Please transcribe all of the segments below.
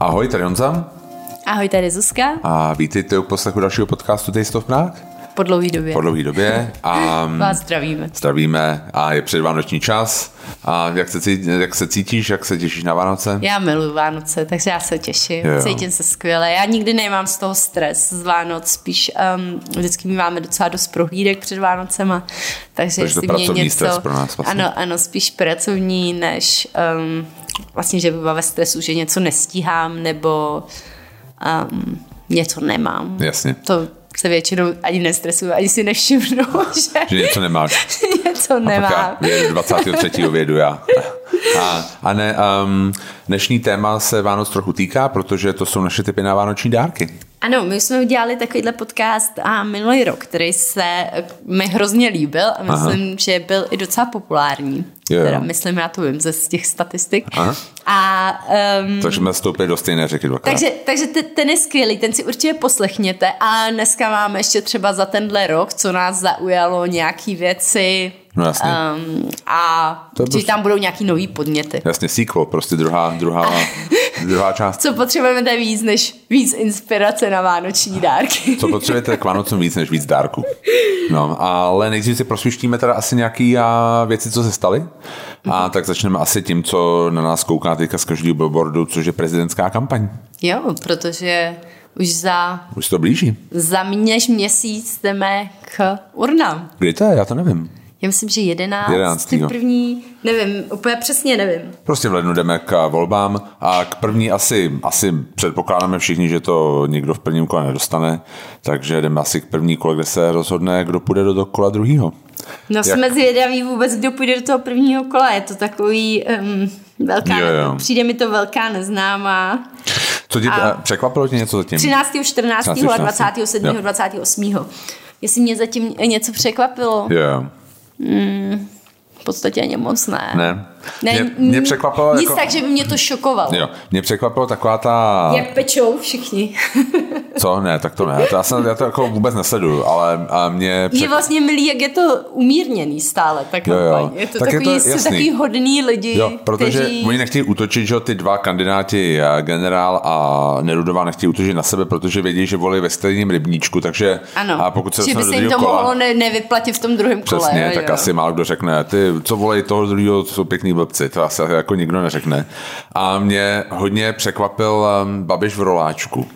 Ahoj, tady Honza. Ahoj, tady Zuzka. A vítejte u poslechu dalšího podcastu Taste of Prague. Po dlouhé době. Po dlouhé době. A Vás zdravíme. Zdravíme a je předvánoční čas. A jak se, cítíš, jak se cítíš, jak se těšíš na Vánoce? Já miluji Vánoce, takže já se těším, jo. cítím se skvěle. Já nikdy nemám z toho stres z Vánoc, spíš um, vždycky my máme docela dost prohlídek před Vánocema, takže, takže to pracovní něco, stres pro nás vlastně. Ano, ano, spíš pracovní, než um, vlastně, že by byla ve stresu, že něco nestíhám, nebo um, něco nemám. Jasně. To se většinou ani nestresuju, ani si nevšimnu, že, že něco nemáš. něco nemám. A pak já 23. vědu já. A, a ne, um, dnešní téma se Vánoc trochu týká, protože to jsou naše typy na vánoční dárky. Ano, my jsme udělali takovýhle podcast a minulý rok, který se mi hrozně líbil a myslím, Aha. že byl i docela populární. Jo. Teda myslím, já to vím ze z těch statistik. Aha. A, um, takže jsme stoupili do stejné řeky dvakrát. Takže, takže ten je skvělý, ten si určitě poslechněte a dneska máme ještě třeba za tenhle rok, co nás zaujalo, nějaký věci, No jasně. Um, a to prostě... tam budou nějaký nový podněty. Jasně, sequel, prostě druhá, druhá, druhá část. Co potřebujeme víc než víc inspirace na vánoční dárky. Co potřebujete k Vánocům víc než víc dárku. No, ale nejdřív si prosvištíme teda asi nějaký a věci, co se staly. A mm-hmm. tak začneme asi tím, co na nás kouká teďka z každého billboardu, což je prezidentská kampaň. Jo, protože už za... Už to blíží. Za než měsíc jdeme k urnám. Kdy to je? Já to nevím. Já myslím, že 11. 11. první, nevím, úplně přesně nevím. Prostě v lednu jdeme k volbám a k první asi, asi předpokládáme všichni, že to nikdo v prvním kole nedostane, takže jdeme asi k první kole, kde se rozhodne, kdo půjde do kola druhého. No Jak? jsme zvědaví vůbec, kdo půjde do toho prvního kola. Je to takový um, velká, jo, jo. přijde mi to velká neznámá. Co tě a překvapilo tě něco zatím? 13., 14. 13. 14. 27. Jo. 28. Jestli mě zatím něco překvapilo. Jo. Mm, v podstatě ani moc ne. Ne. ne mě, mě překvapilo... Nic jako, tak, že by mě to šokovalo. Jo, mě překvapilo taková ta... Jak pečou všichni. Co? Ne, tak to ne. To já, jsem, já to jako vůbec nesleduju, ale a mě... Přek... Je vlastně milý, jak je to umírněný stále, tak jo, jo. Je to tak takový, je to jasný. takový hodný lidi, Jo, protože kteří... oni nechtějí útočit, že ty dva kandidáti, eh, generál a Nerudová, nechtějí útočit na sebe, protože vědí, že volí ve stejném rybníčku, takže ano. a pokud se že by se jim to kola, mohlo ne, nevyplatit v tom druhém kole. Přesně, jo, tak jo. asi málo kdo řekne, ty, co volej toho druhého, jsou pěkný blbci, to asi jako nikdo neřekne. A mě hodně překvapil um, Babiš v roláčku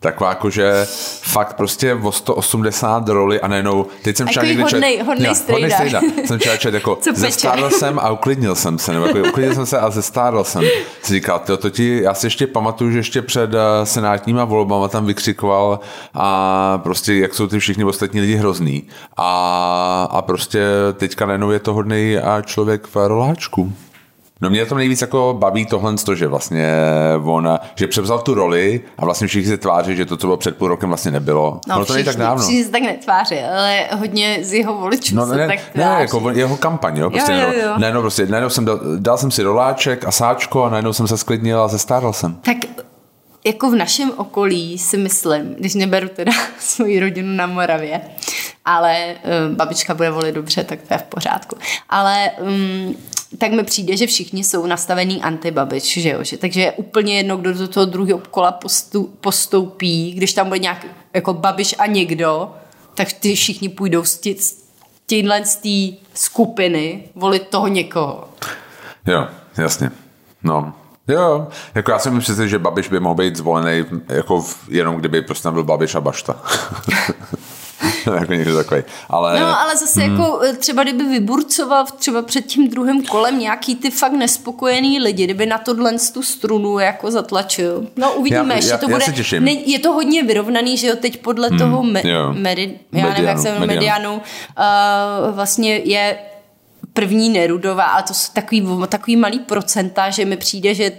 taková jako, že fakt prostě o 180 roli a nejenom, teď jsem třeba někdy hodnej, čet, hodnej, hodnej strejda. jsem třeba čet, jako zestárl jsem a uklidnil jsem se, nebo jako uklidnil jsem se a zestárl jsem. Si říkal, to, to ti, já si ještě pamatuju, že ještě před uh, senátníma volbama tam vykřikoval a prostě jak jsou ty všichni ostatní lidi hrozný. A, a prostě teďka najednou je to hodný člověk v roláčku. No mě to nejvíc jako baví tohle, že vlastně on, že převzal tu roli a vlastně všichni se tváří, že to, co bylo před půl rokem, vlastně nebylo. No, no to není tak dávno. Všichni se tak netváří, ale hodně z jeho voličů no, se ne, tak tváří. Ne, jako jeho kampaň, jo. Prostě jo, jo, jo. Najednou, prostě, najednou jsem dal, dal, jsem si roláček a sáčko a najednou jsem se sklidnil a zestárl jsem. Tak jako v našem okolí si myslím, když neberu teda svoji rodinu na Moravě, ale um, babička bude volit dobře, tak to je v pořádku. Ale um, tak mi přijde, že všichni jsou nastavený antibabič, že jo? Že, takže je úplně jedno, kdo do toho druhého kola postu, postoupí, když tam bude nějak jako babiš a někdo, tak ty všichni půjdou z, tě, z skupiny volit toho někoho. Jo, jasně. No, Jo, jako já si myslím, že Babiš by mohl být zvolený jako v, jenom kdyby prostě byl Babiš a Bašta. jako někdo takový. Ale, no, ale zase hmm. jako eh, třeba kdyby vyburcoval třeba před tím druhým kolem nějaký ty fakt nespokojený lidi, kdyby na tohle tu strunu jako zatlačil. No uvidíme, já, já, to já bude. Ne, je to hodně vyrovnaný, že jo, teď podle hmm. toho me, medi, já nevím, jak se jmenuje, medianu, uh, vlastně je první Nerudová, ale to jsou takový, takový malý procenta, že mi přijde, že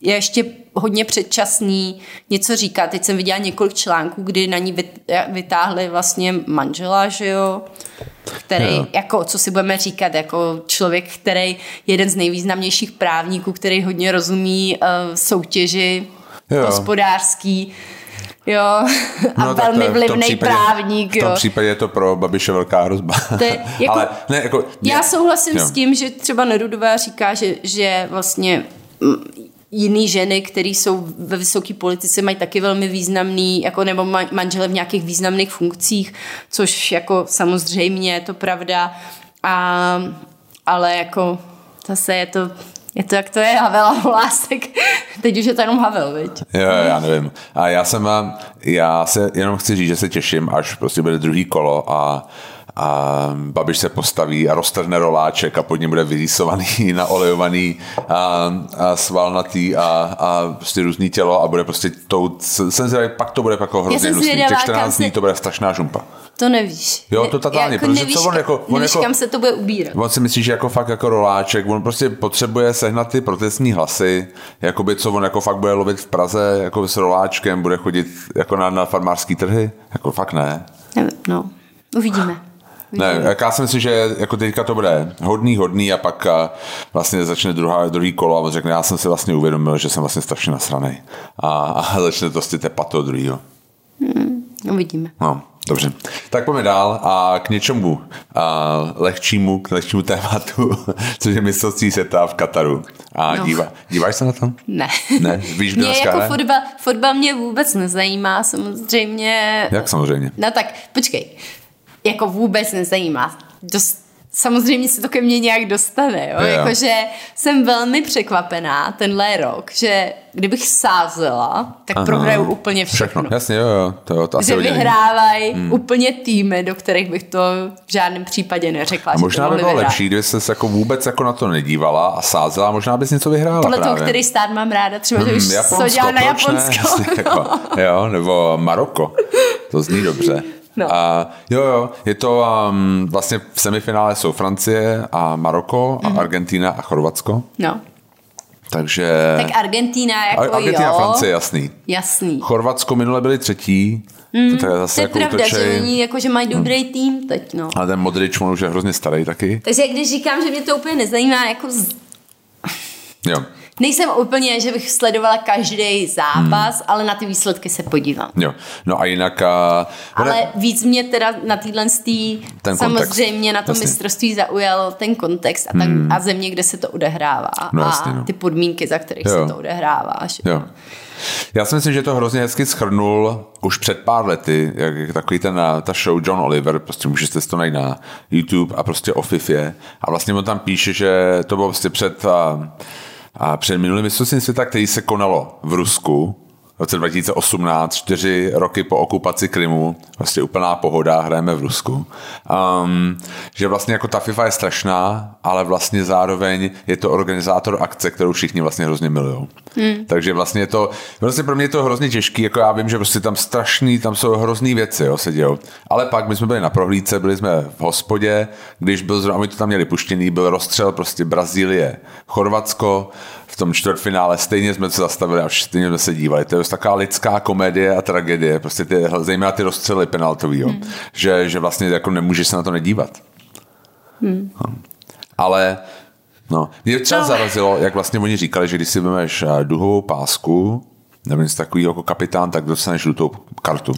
je ještě hodně předčasný něco říká. Teď jsem viděla několik článků, kdy na ní vytáhli vlastně manžela, že jo, který, jo. jako, co si budeme říkat, jako člověk, který jeden z nejvýznamnějších právníků, který hodně rozumí uh, soutěži jo. hospodářský, Jo, a no, velmi vlivný případě, právník. Jo. V tom případě je to pro Babiše velká hrozba. To je, jako, Ale, ne, jako, já souhlasím jo. s tím, že třeba Nerudová říká, že, že vlastně jiný ženy, které jsou ve vysoké politice, mají taky velmi významný, jako nebo manžele v nějakých významných funkcích, což jako samozřejmě je to pravda, a, ale jako zase je to je to, jak to je, Havel a Volásek. Teď už je to jenom Havel, viď? Jo, já nevím. A já jsem, já se jenom chci říct, že se těším, až prostě bude druhý kolo a a Babiš se postaví a roztrhne roláček a pod ním bude vyrýsovaný, naolejovaný a, a svalnatý a, a prostě různý tělo a bude prostě tou, jsem zvědavý, pak to bude pak jako hrozně hnusný. Těch 14 dní to bude strašná žumpa. To nevíš. Jo, to totálně, jako protože nevíš, co on jako... On nevíš, jako, kam se to bude ubírat. On si myslí, že jako fakt jako roláček, on prostě potřebuje sehnat ty protestní hlasy, jakoby co on jako fakt bude lovit v Praze, jako s roláčkem, bude chodit jako na, na farmářský trhy, jako fakt ne. No, uvidíme. Ne, jak já si myslím, že jako teďka to bude hodný, hodný a pak vlastně začne druhá, druhý kolo a on řekne, já jsem si vlastně uvědomil, že jsem vlastně strašně nasranej. A, a začne to prostě tepat toho druhého. Hmm, uvidíme. No. Dobře, tak pojďme dál a k něčemu a lehčímu, k lehčímu tématu, což je mistrovství světa v Kataru. A no. dívá, díváš se na to? Ne. Ne? Víš, mě jako fotbal, fotbal mě vůbec nezajímá, samozřejmě. Jak samozřejmě? No tak, počkej, jako vůbec nezajímá. Dost samozřejmě se to ke mně nějak dostane. Jo? Yeah. Jakože jsem velmi překvapená tenhle rok, že kdybych sázela, tak Aha. prohraju úplně všechno. všechno. Jasně, jo, jo. To, to asi že vyhrávají hmm. úplně týmy, do kterých bych to v žádném případě neřekla. A možná by bylo lepší, kdyby se jako vůbec jako na to nedívala a sázela, možná bys něco vyhrála Podle právě. toho, který stát mám ráda, třeba, hmm, už Japonsko, na Japonsko. Ne? jako, jo, nebo Maroko. To zní dobře. No. A jo, jo, je to um, vlastně v semifinále jsou Francie a Maroko a mm-hmm. Argentina a Chorvatsko. No. Takže... Tak Argentina jako Argentina jo. a Francie, jasný. Jasný. Chorvatsko minule byli třetí. Mm, to je, zase to je jako pravda, utočej. že oni jako, že mají dobrý hmm. tým teď, no. Ale ten Modrič, on už je hrozně starý taky. Takže když říkám, že mě to úplně nezajímá, jako... Z... Jo nejsem úplně, že bych sledovala každý zápas, hmm. ale na ty výsledky se podívám. Jo, no a jinak... A... Ale ne... víc mě teda na týhle stý, samozřejmě na to jasně. mistrovství zaujal ten kontext a, tak, hmm. a země, kde se to odehrává no, jasně, no. a ty podmínky, za kterých jo. se to odehrává. Že? Jo. Já si myslím, že to hrozně hezky schrnul už před pár lety, jak, jak takový ten, ta show John Oliver, prostě můžete si to najít na YouTube a prostě o FIFA. A vlastně on tam píše, že to bylo prostě před... A, a před minulým mistrovstvím světa, který se konalo v Rusku, v roce 2018, čtyři roky po okupaci Krymu, vlastně úplná pohoda, hrajeme v Rusku. Um, že vlastně jako ta FIFA je strašná, ale vlastně zároveň je to organizátor akce, kterou všichni vlastně hrozně milují. Hmm. Takže vlastně je to, vlastně pro mě je to hrozně těžký, jako já vím, že prostě tam strašný, tam jsou hrozný věci, jo, se dějou. Ale pak my jsme byli na prohlídce, byli jsme v hospodě, když byl zrovna, my to tam měli puštěný, byl rozstřel prostě Brazílie, Chorvatsko, v tom čtvrtfinále stejně jsme se zastavili a stejně jsme se dívali. To je taková lidská komedie a tragédie, prostě ty, zejména ty rozstřely penaltový, hmm. že, že vlastně jako nemůžeš se na to nedívat. Hmm. No. Ale No, mě třeba no. zarazilo, jak vlastně oni říkali, že když si vezmeš eh, duhovou pásku, nebo něco takový jako kapitán, tak dostaneš žlutou kartu.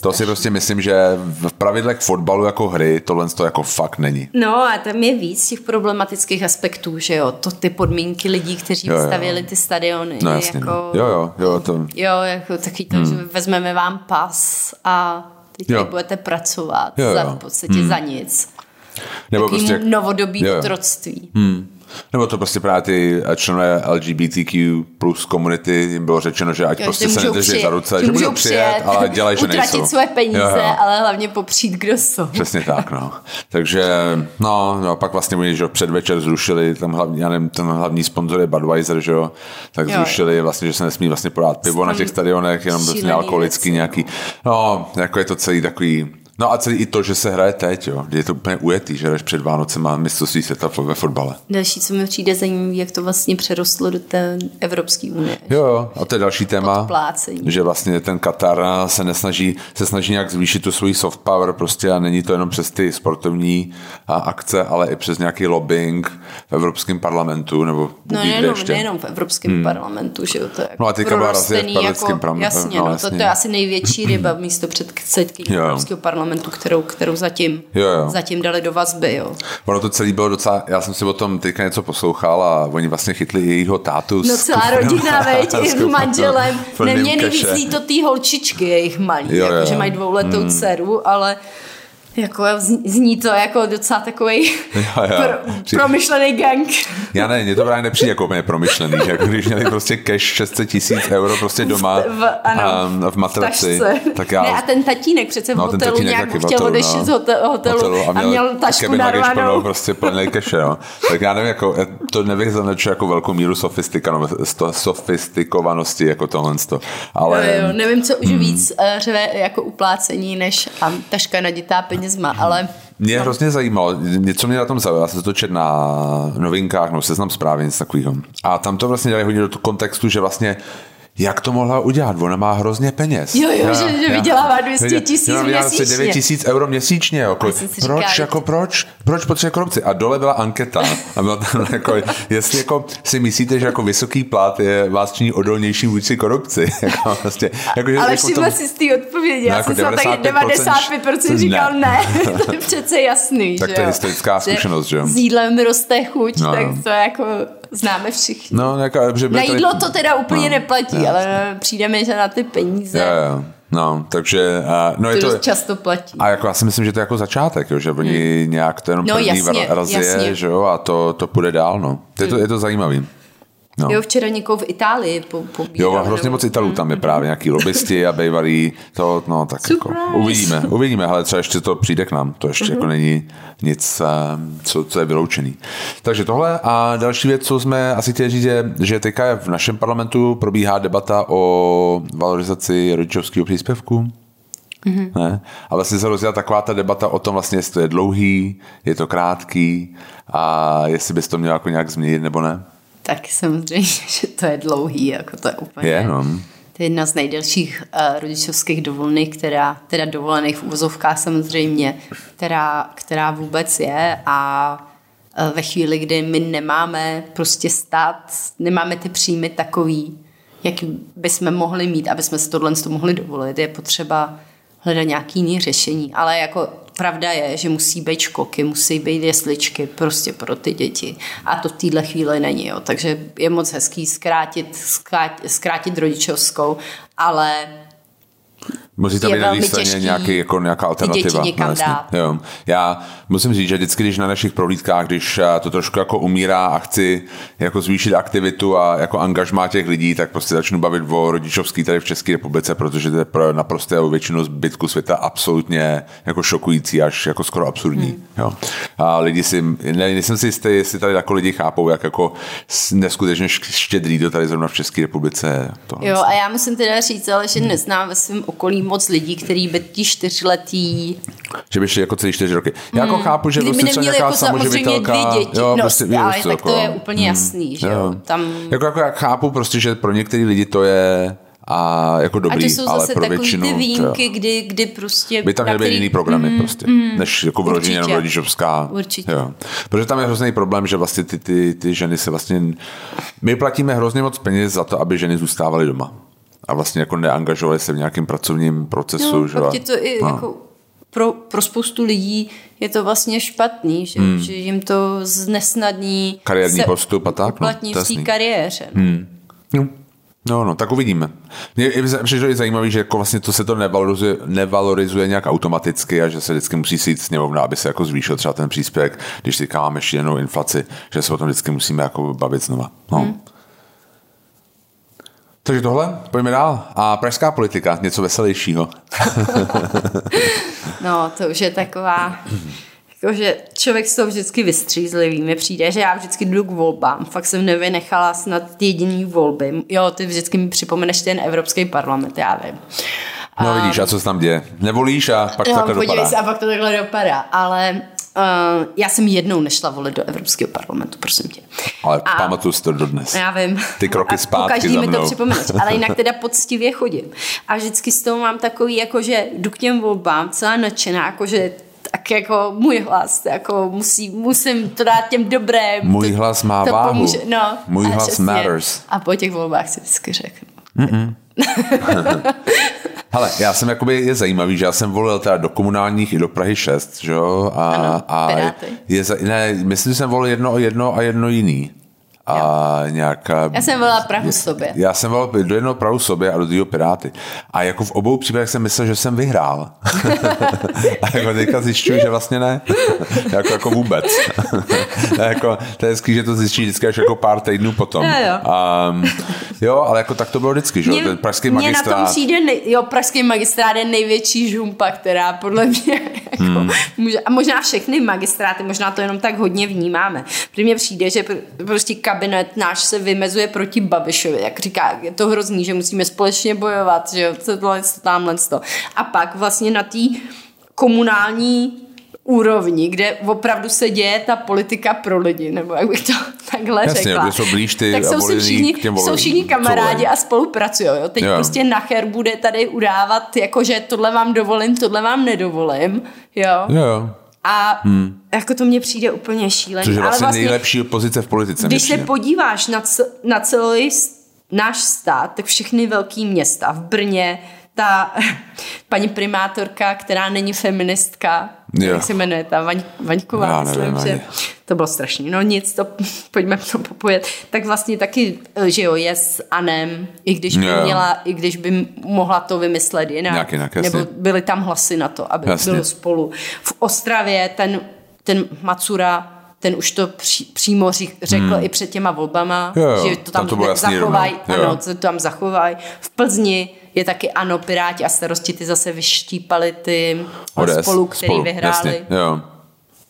To si prostě myslím, že v pravidlech fotbalu jako hry tohle to jako fakt není. No a tam je víc těch problematických aspektů, že jo, to ty podmínky lidí, kteří jo, jo. stavěli ty stadiony. No jasně, jako, no. jo, jo, jo, to... Jo, jako taky to, hmm. že vezmeme vám pas a teď jo. budete pracovat jo, jo. za v podstatě hmm. za nic. Nebo Takým prostě... novodobý otroctví. Hmm. Nebo to prostě právě ty členové LGBTQ plus komunity jim bylo řečeno, že ať jo, prostě se nedrží za ruce, že, můžou přijet, ale dělají, že nejsou. Utratit své peníze, jo, jo. ale hlavně popřít, kdo jsou. Přesně tak, no. Takže, no, no pak vlastně oni, že předvečer zrušili, tam hlavní, já nevím, ten hlavní sponzor je Budweiser, že jo, tak jo, zrušili jo. vlastně, že se nesmí vlastně podat pivo na těch stadionech, jenom vlastně alkoholický nějaký, no, jako je to celý takový, No a celý i to, že se hraje teď, jo. Je to úplně ujetý, že jdeš před Vánocem a mistrovství světa ve fotbale. Další, co mi přijde zajímavé, jak to vlastně přerostlo do té Evropské unie. Jo, jo, a to je další téma, Podplácení. že vlastně ten Katar se nesnaží, se snaží nějak zvýšit tu svoji soft power prostě a není to jenom přes ty sportovní akce, ale i přes nějaký lobbying v Evropském parlamentu nebo No nejenom, ještě. nejenom v Evropském hmm. parlamentu, že jo, to je No a teďka byla v jako, jasně, no, jasně, no, to, to je asi největší ryba místo předsedky Evropského parlamentu parlamentu, kterou, kterou zatím, jo, jo. zatím dali do vazby. Jo. Ono to celý bylo docela, já jsem si o tom teďka něco poslouchal a oni vlastně chytli jejího tátu. No celá rodina, veď, s manželem. Nemě nemyslí to ty holčičky, jejich malí, jo, jako, že mají dvouletou hmm. dceru, ale jako zní to jako docela takový pro, promyšlený gang. Já ne, mě to právě nepřijde jako úplně promyšlený, že jako když měli prostě cash 600 tisíc euro prostě doma v, ano, a, v matraci. Tak já, ne, a ten tatínek přece v no, hotelu nějak chtěl odešít no, z hotelu, hotelu a měl, a měl tašku narvanou. prostě plný cash, no. Tak já nevím, jako, to nevím jako velkou míru sofistikovanosti jako tohle. Ale, jo, jo, nevím, co už hmm. víc uh, řve jako uplácení, než a taška naditá peněz penězma, ale... Mě no. hrozně zajímalo, něco mě na tom zaujalo, já jsem to četl na novinkách, no seznam zprávy, něco takového. A tam to vlastně dělají hodně do kontextu, že vlastně jak to mohla udělat? Ona má hrozně peněz. Jo, jo, já, že, že vydělává 200 tisíc měsíčně. 9 tisíc euro měsíčně. Jako, proč, říká, jako proč? Proč potřebuje korupci? A dole byla anketa. A byla tam jako, jestli jako si myslíte, že jako vysoký plat je vás činí odolnější vůči korupci. Jako, vlastně, jako, že, Ale jako všimla si z té odpovědi. No, já jako jsem tak 95% říkal ne. to je přece jasný. Tak to je historická zkušenost, že jo? S jídlem roste chuť, no. tak to jako známe všichni. No, jako, že Na jídlo to teda úplně no, neplatí, no. ale přijde mi, že na ty peníze. Jo, jo. No, takže... Uh, no to je to často platí. A jako já si myslím, že to je jako začátek, jo, že oni hmm. nějak jenom no, první jasně, razje, jasně. že jo, a to, to půjde dál, no. To je, to, je to zajímavý. No. Jo, včera někoho v Itálii po, Jo, hrozně moc Italů tam je právě nějaký lobbysti a bývalí, to, no tak jako, uvidíme, uvidíme, ale třeba ještě to přijde k nám, to ještě mm-hmm. jako mhm. není nic, ehm, co, co je vyloučený. Takže tohle a další věc, co jsme asi chtěli říct, je, že teďka v našem parlamentu probíhá debata o valorizaci rodičovského příspěvku. Mm-hmm. Ne? A vlastně se rozdělá taková ta debata o tom vlastně, jestli to je dlouhý, je to krátký a jestli bys to měl jako nějak změnit nebo ne. Tak samozřejmě, že to je dlouhý, jako to je úplně... Je, no. To je jedna z nejdelších uh, rodičovských dovolených, která, teda dovolených v uvozovkách samozřejmě, která, která vůbec je a uh, ve chvíli, kdy my nemáme prostě stát, nemáme ty příjmy takový, jak bychom mohli mít, aby jsme si tohle mohli dovolit, je potřeba hledat nějaký jiný řešení. Ale jako pravda je, že musí být škoky, musí být jesličky prostě pro ty děti. A to v téhle chvíli není. Jo. Takže je moc hezký zkrátit, zkrátit, zkrátit rodičovskou, ale Musí tam být na straně nějaký, jako nějaká alternativa. No, dát. Jo. Já musím říct, že vždycky, když na našich prohlídkách, když eh, to trošku jako umírá a chci jako zvýšit aktivitu a jako angažmá těch lidí, tak prostě začnu bavit o rodičovský tady v České republice, protože to je pro naprosté většinu zbytku světa absolutně jako šokující, až jako skoro absurdní. Hmm. Jo. A lidi si, ne, nejsem si jistý, jestli tady jako lidi chápou, jak jako neskutečně štědrý to tady zrovna v České republice. To jo, a já musím teda říct, ale že neznám ve svém okolí moc lidí, který by ti čtyřletý... Že by šli jako celý čtyři roky. Já jako hmm. chápu, že Kdyby prostě nějaká jako samoživitelka... dvě děti, jo, no, prostě, ale tak jako, to je úplně hmm. jasný, že jo. Tam... Jako, jako já chápu prostě, že pro některé lidi to je a jako dobrý, a to jsou zase ale pro většinu... ty výjimky, kdy, kdy prostě... By tam měly být jiný programy mm, prostě, mm, než jako v rodině nebo rodičovská. Určitě. Jo. Protože tam je hrozný problém, že vlastně ty, ty, ty ženy se vlastně... My platíme hrozně moc peněz za to, aby ženy zůstávaly doma a vlastně jako neangažovali se v nějakém pracovním procesu. No, že? pak je to i no. jako pro, pro spoustu lidí je to vlastně špatný, že, hmm. že jim to znesnadní kariérní postup a tak. No, v té kariéře. No. Hmm. No. No, no, tak uvidíme. Mě je zajímavé, že jako vlastně to se to nevalorizuje, nevalorizuje nějak automaticky a že se vždycky musí sít sněmovna, aby se jako zvýšil třeba ten příspěvek, když si máme ještě jinou inflaci, že se o tom vždycky musíme jako bavit znova. No. Hmm. Takže tohle, pojďme dál. A pražská politika, něco veselějšího. no, to už je taková... Jakože člověk z toho vždycky vystřízlivý. Mi přijde, že já vždycky jdu k volbám. Fakt jsem nevynechala snad jediný volby. Jo, ty vždycky mi připomeneš ten Evropský parlament, já vím. No vidíš, a co se tam děje? Nevolíš a pak to no, takhle dopadá. se a pak to takhle dopadá. Ale Uh, já jsem jednou nešla volit do Evropského parlamentu, prosím tě. Ale a, pamatuju si to dodnes. Já vím. Ty kroky zpátky každý za mnou. mi to připomenout, ale jinak teda poctivě chodím. A vždycky s toho mám takový, jako že jdu k těm volbám celá nadšená, jako že tak jako můj hlas, jako musí, musím to dát těm dobré. Můj hlas má to váhu. Pomůže, no, můj hlas přesně. matters. A po těch volbách si vždycky řeknu. Hele, já jsem jakoby, je zajímavý, že já jsem volil teda do komunálních i do Prahy 6, že jo? A, ano, a je, ne, myslím, že jsem volil jedno, jedno a jedno jiný a nějak... Já jsem volila Prahu sobě. Já jsem volil do jednoho Prahu sobě a do druhého Piráty. A jako v obou případech jsem myslel, že jsem vyhrál. a jako teďka zjišťuju, že vlastně ne. jako, jako vůbec. jako, to je hezký, že to zjistí vždycky až jako pár týdnů potom. Jo, jo. Um, jo, ale jako tak to bylo vždycky, že? Mě, Ten pražský mě magistrát. na tom přijde, nej, jo, pražský magistrát je největší žumpa, která podle mě jako, hmm. může, a možná všechny magistráty, možná to jenom tak hodně vnímáme. Protože mně přijde, že prostě kabinet náš se vymezuje proti Babišovi, jak říká, je to hrozný, že musíme společně bojovat, že tohle, tamhle, to. A pak vlastně na té komunální úrovni, kde opravdu se děje ta politika pro lidi, nebo jak bych to takhle Jasně, řekla. Jsou blíž ty tak jsou si všichni, jsou všichni kamarádi a spolupracují. Jo? Teď jo. prostě Nacher bude tady udávat, jako že tohle vám dovolím, tohle vám nedovolím. Jo. jo. A hmm. jako to mně přijde úplně šílené. Což je vlastně, vlastně nejlepší pozice v politice. Když se podíváš na, cel, na celý náš stát, tak všechny velké města v Brně, ta paní primátorka, která není feministka, jo. jak se jmenuje, ta Vaň, Vaňková, Já myslím, nevím, že to bylo strašný. No nic, to pojďme to popojet. Tak vlastně taky, že jo, je s Anem, i když by jo. měla, i když by mohla to vymyslet jinak. Nějak jinak, Nebo byly tam hlasy na to, aby jasně. bylo spolu. V Ostravě ten, ten Macura ten už to pří, přímo řekl hmm. i před těma volbama, jo, jo, že to tam, tam to zachovají, ano, to tam zachovají. V Plzni je taky ano, Piráti a starosti ty zase vyštípali ty ODS, spolu, který spolu, vyhráli. Jasně, jo.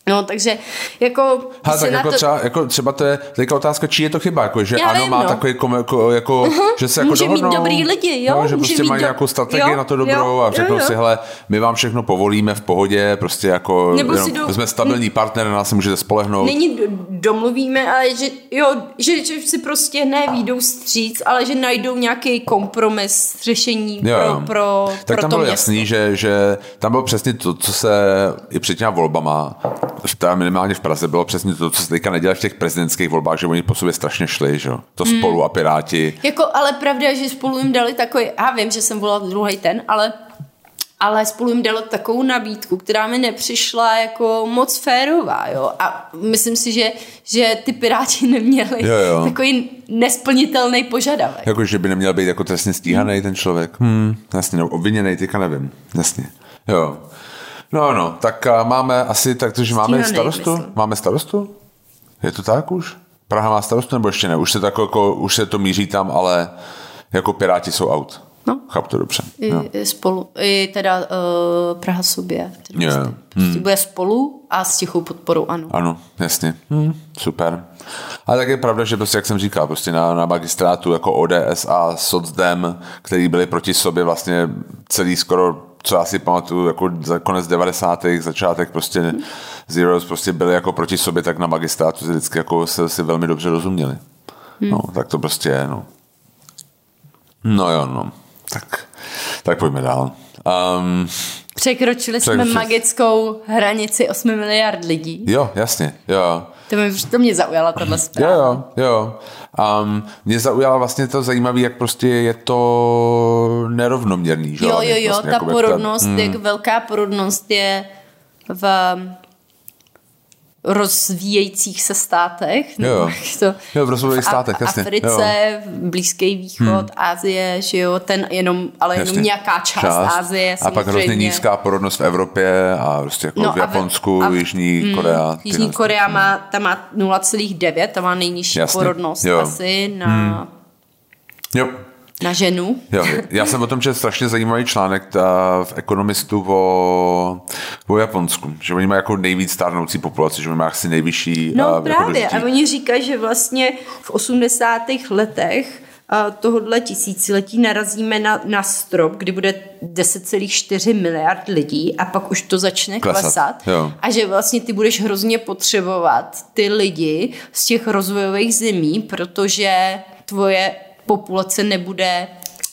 No, takže jako... Ha, tak jako, to... třeba, jako třeba to je teďka otázka, či je to chyba, jako, že Já ano, vím, má no. takový jako, jako, jako uh-huh. že se jako Může dohodnou, mít dobrý lidi, jo? No, že Může prostě mají do... nějakou strategii jo, na to dobrou jo, a řeknou jo, jo. si, hele, my vám všechno povolíme v pohodě, prostě jako Nebo jenom, do... jsme stabilní partner, na nás se můžete spolehnout. Není domluvíme, ale že, jo, že, že si prostě nevídou stříc, ale že najdou nějaký kompromis, řešení jo, pro, pro, tak pro tam to bylo jasný, že, že tam bylo přesně to, co se i před těma volbama teda minimálně v Praze bylo přesně to, co se teďka nedělá v těch prezidentských volbách, že oni po sobě strašně šli, že To hmm. spolu a Piráti. Jako, ale pravda, že spolu jim dali takový, já vím, že jsem volal druhý ten, ale ale spolu jim dalo takovou nabídku, která mi nepřišla jako moc férová, jo. A myslím si, že, že ty Piráti neměli jo, jo. takový nesplnitelný požadavek. Jako, že by neměl být jako trestně stíhaný hmm. ten člověk. Hmm, jasně, no, obviněný, teďka nevím. Jasně. Jo. No, no, tak máme asi, takže máme starostu? Myslím. Máme starostu? Je to tak už? Praha má starostu nebo ještě ne? Už se, tak jako, už se to míří tam, ale jako Piráti jsou out. No. Chápu to dobře. I, no. i spolu, i teda uh, Praha sobě. Yeah. Prostě, hmm. bude spolu a s tichou podporou, ano. Ano, jasně. Hmm. Super. Ale tak je pravda, že prostě, jak jsem říkal, prostě na, na magistrátu jako ODS a SocDem, který byli proti sobě vlastně celý skoro co já si pamatuju, jako za konec 90. začátek prostě Zeros prostě byli jako proti sobě, tak na magistrátu vždycky jako se si velmi dobře rozuměli. Hmm. No, tak to prostě je, no. No jo, no. Tak, tak pojďme dál. Um, Překročili jsme magickou hranici 8 miliard lidí. Jo, jasně, jo. To mě, to mě zaujala tahle zpráva. Jo, jo, jo. Um, mě zaujala vlastně to zajímavé, jak prostě je to nerovnoměrný. Že? Jo, jo, jo, vlastně, ta porodnost, ta, mm. jak velká porodnost je v rozvíjejících se státech. Jo, to, jo v rozvíjejících státech, jasně. Africe, jo. Blízký východ, hmm. Asie, že jo, ten jenom, ale jasně. jenom nějaká část, část. Asie. A pak hrozně nízká porodnost v Evropě a prostě jako no v Japonsku, a v, Jižní hmm, Korea. Jižní Korea má, tam má 0,9, tam má nejnižší jasně. porodnost jo. asi na... Hmm. Jo, na ženu. Jo, já jsem o tom četl strašně zajímavý článek v Ekonomistu o, o Japonsku, že oni mají jako nejvíc stárnoucí populaci, že oni mají asi nejvyšší No a, právě jako a oni říkají, že vlastně v 80. letech tohohle tisíciletí narazíme na, na strop, kdy bude 10,4 miliard lidí a pak už to začne klesat. klesat. A že vlastně ty budeš hrozně potřebovat ty lidi z těch rozvojových zemí, protože tvoje populace nebude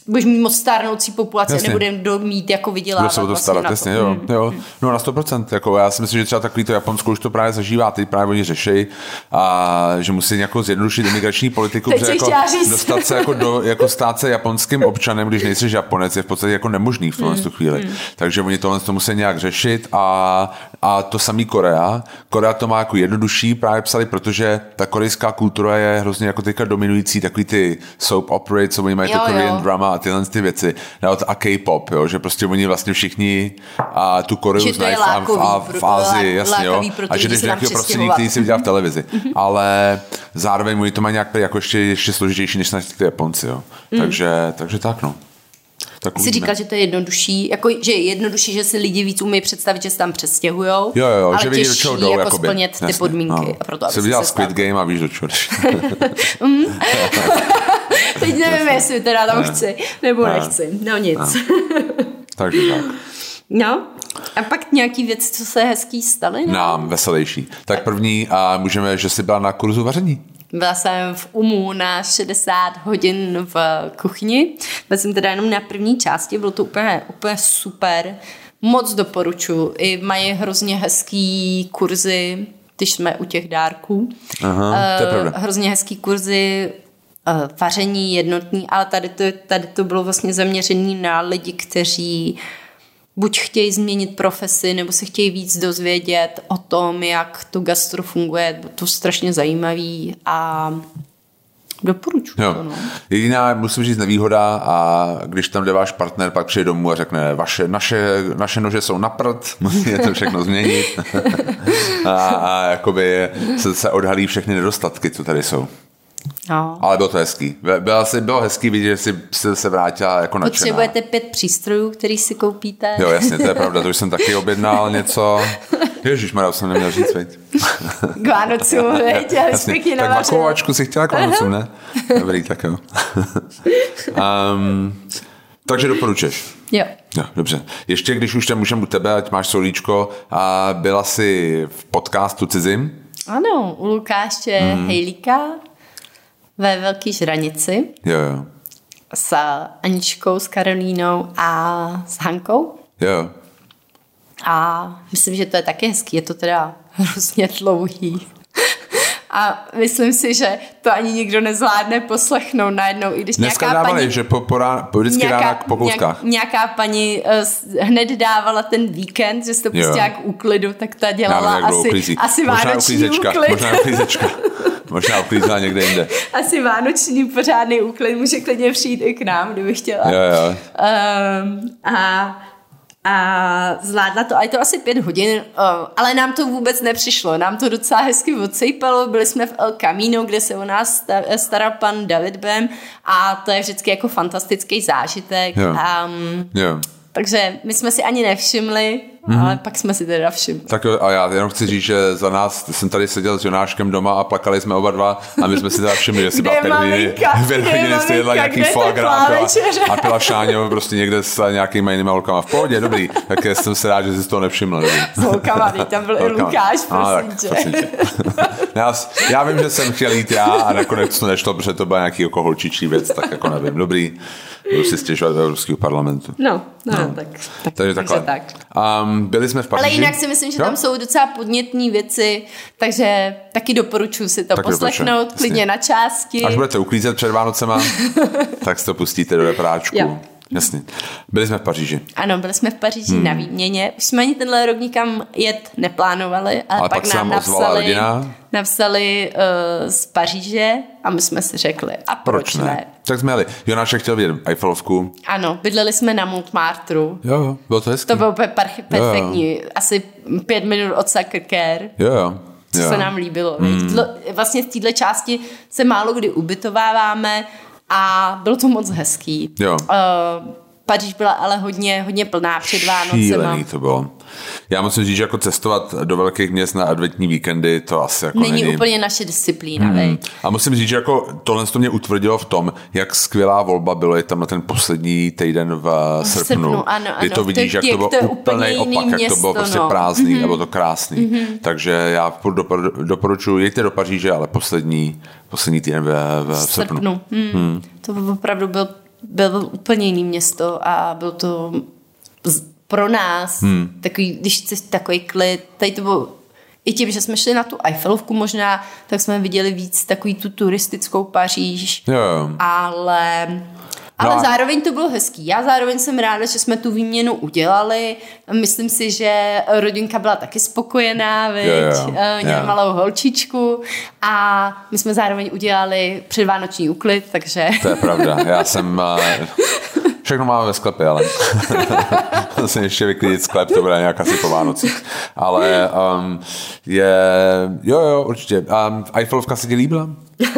budeš mít moc stárnoucí populace, jasně. nebudeme mít jako vydělávat. Kdo se o to starat, vlastně jasně, jo, jo. Hmm. No na 100%, jako já si myslím, že třeba takový to Japonsko už to právě zažívá, teď právě oni řeší a že musí nějakou zjednodušit imigrační politiku, protože jako dostat se jako, do, jako stát se japonským občanem, když nejsi Japonec, je v podstatě jako nemožný v tomhle mm. chvíli. Mm. Takže oni tohle to musí nějak řešit a, a to samý Korea. Korea to má jako jednodušší, právě psali, protože ta korejská kultura je hrozně jako teďka dominující, takový ty soap opera, co oni mají jo, to Korean jo. drama a tyhle ty věci. A K-pop, jo, že prostě oni vlastně všichni a tu Koreu znají v, v, v Ázii, jasně, jo. A že jdeš do nějakého prostředí, který si viděl v televizi. Mhm. Ale zároveň oni to mají nějak jako ještě, ještě složitější, než ty Japonci, jo. Mm. Takže, takže tak, no. Tak Jsi říkal, že to je jednodušší, jako, že je jednodušší, že si lidi víc umějí představit, že se tam přestěhujou, jo, jo, ale že těžší do čeho jdou, jako jakoby. splnit Jasně, ty podmínky. No. A proto, Jsi viděl Squid. Game a víš, do čeho. Teď nevím, jestli teda tam ne. chci, nebo ne. nechci. No nic. Ne. Takže tak. No, a pak nějaký věci, co se hezký staly? No? Nám veselější. Tak první, a můžeme, že jsi byla na kurzu vaření. Byla jsem v UMU na 60 hodin v kuchyni. Byla jsem teda jenom na první části, bylo to úplně, úplně super. Moc doporučuji. I mají hrozně hezký kurzy, když jsme u těch dárků. Aha, to je pravda. Uh, hrozně hezký kurzy vaření jednotný, ale tady to, tady to bylo vlastně zaměřené na lidi, kteří buď chtějí změnit profesi, nebo se chtějí víc dozvědět o tom, jak to gastro funguje. To strašně zajímavý a Doporučuji to, no. Jediná, musím říct, nevýhoda a když tam jde váš partner, pak přijde domů a řekne, vaše, naše, naše nože jsou na prd, musíte to všechno změnit a, a jakoby se, se odhalí všechny nedostatky, co tady jsou. No. Ale bylo to hezký. Bylo, asi, bylo hezký vidět, že jsi, se vrátila jako nadšená. Potřebujete pět přístrojů, který si koupíte. Jo, jasně, to je pravda, to už jsem taky objednal něco. Ježíš, Mara, jsem neměl říct, veď. K Vánocům, veď, já pěkně Tak vakovačku si chtěla k Vánocům, ne? Dobrý, tak jo. um, takže doporučuješ. Jo. jo. Dobře. Ještě když už tam můžeme u tebe, ať máš solíčko, a byla jsi v podcastu Cizím? Ano, u Lukáše mm. Hejlíka ve Velké žranici. Jo, jo. S Aničkou, s Karolínou a s Hankou. Jo. A myslím, že to je taky hezký. Je to teda hrozně dlouhý. A myslím si, že to ani nikdo nezvládne poslechnout najednou, i když Dneska nějaká dávali, paní... že po, po po vždycky nějaká, rána po kouskách. Nějaká paní uh, hned dávala ten víkend, že jste to pustila k úklidu, tak ta dělala asi, asi vánoční úklid. Možná uklízečka. Možná uklízela někde jinde. Asi vánoční pořádný úklid může klidně přijít i k nám, kdyby chtěla. Jo, jo. Um, a a zvládla to, a je to asi pět hodin, ale nám to vůbec nepřišlo. Nám to docela hezky odsejpalo, byli jsme v El Camino, kde se o nás staral pan David Bem a to je vždycky jako fantastický zážitek. Jo. Um, jo. Takže my jsme si ani nevšimli, mm-hmm. ale pak jsme si teda všimli. Tak jo, a já jenom chci říct, že za nás jsem tady seděl s Jonáškem doma a plakali jsme oba dva a my jsme si teda všimli, že si byla pět hodiny jste jedla nějaký foie a pila, a pila šáně prostě někde s nějakýma jinými holkama. V pohodě, dobrý. Tak jsem se rád, že jsi z toho nevšiml. Dobrý. S holkama, tam byl i Lukáš, prosím a, tak, tě. já, já, vím, že jsem chtěl jít já a nakonec to nešlo, protože to byla nějaký jako holčičí věc, tak jako nevím. Dobrý budu si stěžovat do Evropského parlamentu. No, no, no. tak, tak, takže, takže tak. Um, byli jsme v Paříži. Ale jinak si myslím, že jo? tam jsou docela podnětné věci, takže taky doporučuji si to tak poslechnout, klidně na části. Až budete uklízet před Vánocema, tak si to pustíte do repráčku. Jo. Jasně. Byli jsme v Paříži. Ano, byli jsme v Paříži hmm. na výměně. Už jsme ani tenhle rok nikam jet neplánovali, ale, ale pak, pak nám napsali, rodina. napsali uh, z Paříže a my jsme si řekli, a proč, proč ne? ne? Tak jsme jeli. Jonášek chtěl vidět Eiffelovku. Ano, bydleli jsme na Montmartru. Jo, jo, bylo to hezký. To bylo úplně perfektní. Jo, jo. Asi pět minut od Sacré-Cœur. Jo, jo. Co jo. se nám líbilo. Hmm. Vlastně v této části se málo kdy ubytováváme, a bylo to moc hezký. Jo. Uh, Paříž byla ale hodně, hodně plná před Vánocema. Šílený to bylo. Já musím říct, že jako cestovat do velkých měst na adventní víkendy, to asi jako není. Není úplně naše disciplína, hmm. A musím říct, že jako tohle to mě utvrdilo v tom, jak skvělá volba bylo je tam na ten poslední týden v, v srpnu. srpnu ano, ano. Kdy to vidíš, to, jak to bylo úplný opak, město, jak to bylo prostě no. prázdný, mm-hmm. nebo to krásný. Mm-hmm. Takže já doporučuji, jeďte do Paříže, ale poslední, poslední týden v, v, v srpnu. srpnu. Hmm. Hmm. To opravdu byl byl úplně jiný město a byl to pro nás hmm. takový, když chceš takový klid, tady to bylo i tím, že jsme šli na tu Eiffelovku možná, tak jsme viděli víc takový tu turistickou Paříž, jo. ale ale no a... zároveň to bylo hezký. Já zároveň jsem ráda, že jsme tu výměnu udělali. Myslím si, že rodinka byla taky spokojená, viď? Jo, jo, Měla jo. malou holčičku a my jsme zároveň udělali předvánoční úklid, takže... To je pravda. Já jsem... Eh, všechno máme ve sklepě, ale jsem ještě vyklidit sklep, to bude nějak asi po Vánocích. Ale um, je, jo, jo, určitě. Um, Eiffelovka se ti líbila?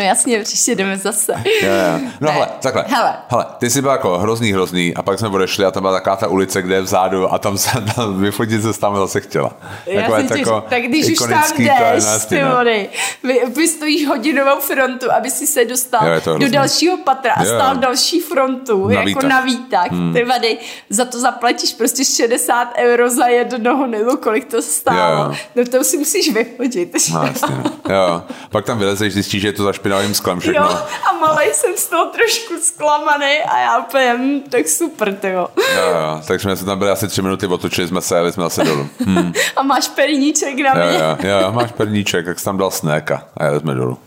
no jasně, příště jdeme zase. Jo, jo. No hele, takhle. Hele. hele. ty jsi byl jako hrozný, hrozný a pak jsme odešli a tam byla taková ta ulice, kde je vzadu a tam se tam vyfotit se tam zase chtěla. Já Takové těž, jako tak když už tam jdeš, ty no. vody, vy, vy stojíš hodinovou frontu, aby si se dostal jo, do dalšího patra a stál další frontu, na jako výtah. na výtah. Hmm. Ty vady, za to zaplatíš prostě 60 euro za jednoho nebo kolik to stálo. Jo, jo. No to si musíš vyfotit. No, jasně, jo. Pak tam vylezeš, zjistíš, že je to za špinavým sklem všechno. Jo, a malej jsem z toho trošku zklamaný a já úplně, hm, tak super, ty jo. Jo, jo, takže jsme se tam byli asi tři minuty, otočili jsme se jeli jsme zase dolů. Hmm. A máš perníček na mě. Jo, jo, jo máš perníček, jak jsi tam dal sneka a jeli jsme dolů.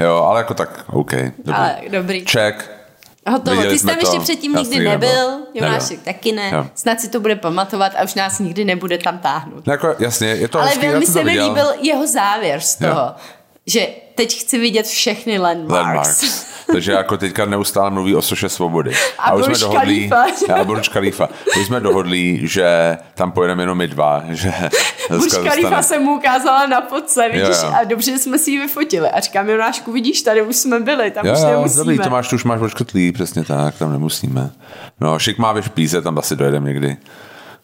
Jo, ale jako tak, OK. Dobrý. Ale dobrý. Check. Hotovo. Ty jsi tam ještě předtím nikdy nebyl, Jonášek taky ne. Jo. Snad si to bude pamatovat a už nás nikdy nebude tam táhnout. No jako, jasně, je to Ale hezký, velmi se mi líbil jeho závěr z toho. Jo že teď chci vidět všechny landmarks. landmarks. Takže jako teďka neustále mluví o soše svobody. A, a už jsme dohodli, a Burj Khalifa. Už jsme dohodli, že tam pojedeme jenom my dva. Že Burj Khalifa jsem mu ukázala na podce, vidíš, jo, jo. a dobře jsme si ji vyfotili. A říkám, Jonášku, vidíš, tady už jsme byli, tam jo, už nemusíme. Dobrý, to máš, tu už máš očkrtlý, přesně tak, tam nemusíme. No, šik má v Píze, tam asi dojedeme někdy.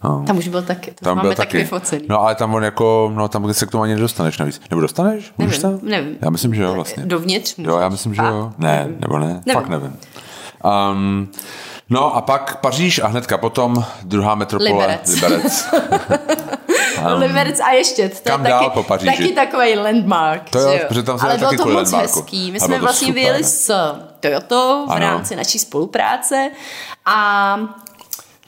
No. Tam už byl taky, to tam máme byl taky vyfocený. No ale tam on jako, no tam se k tomu ani nedostaneš navíc. Nebo dostaneš? Nevím, tam? nevím. Já myslím, že jo vlastně. Dovnitř můžeš. Jo, já myslím, že jo. Ne, nebo ne, nevím. fakt nevím. Um, no a pak Paříž a hnedka potom druhá metropole Liberec. Liberec. um, Liberec a ještě, to kam je dál taky, po Paříži? taky takový landmark. To jo, protože tam se Ale bylo to moc landmarku. hezký. My jsme vlastně vyjeli s Toyotou v ano. rámci naší spolupráce a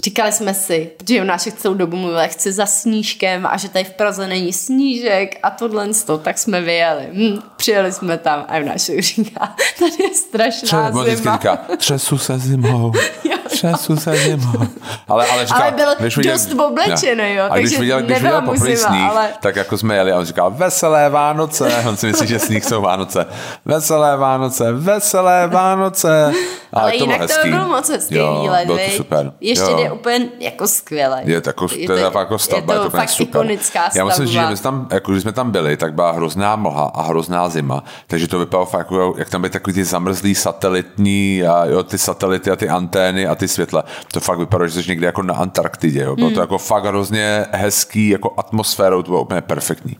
Říkali jsme si, že Jonášek celou dobu mluvil, jak chce za snížkem a že tady v Praze není snížek a tohle to, tak jsme vyjeli. Hm, přijeli jsme tam a Jonášek říká, tady je strašná Tře, zima. Říká, třesu se zimou, třesu se zimou. Ale, ale, říká, ale byl viděl, dost oblečený, jo, a když viděl, když viděl poprvé sníh, ale... tak jako jsme jeli a on říkal, veselé Vánoce, on si myslí, že sníh jsou Vánoce. Veselé Vánoce, veselé Vánoce. Ale, ale to jinak hezký. to byl moc hezký jo, výlet, byl to super. Ještě jo úplně jako skvělé. Je, tako, je to, to je jako stavba, je to, je to fakt super. ikonická stavba. Já musím říct, že my jsme tam, jako, když jsme tam byli, tak byla hrozná mlha a hrozná zima, takže to vypadalo fakt, jako, jak tam byly takový ty zamrzlý satelitní a jo, ty satelity a ty antény a ty světla. To fakt vypadalo, že jsi někde jako na Antarktidě. Jo. Bylo mm. to jako fakt hrozně hezký, jako atmosférou, to bylo úplně perfektní.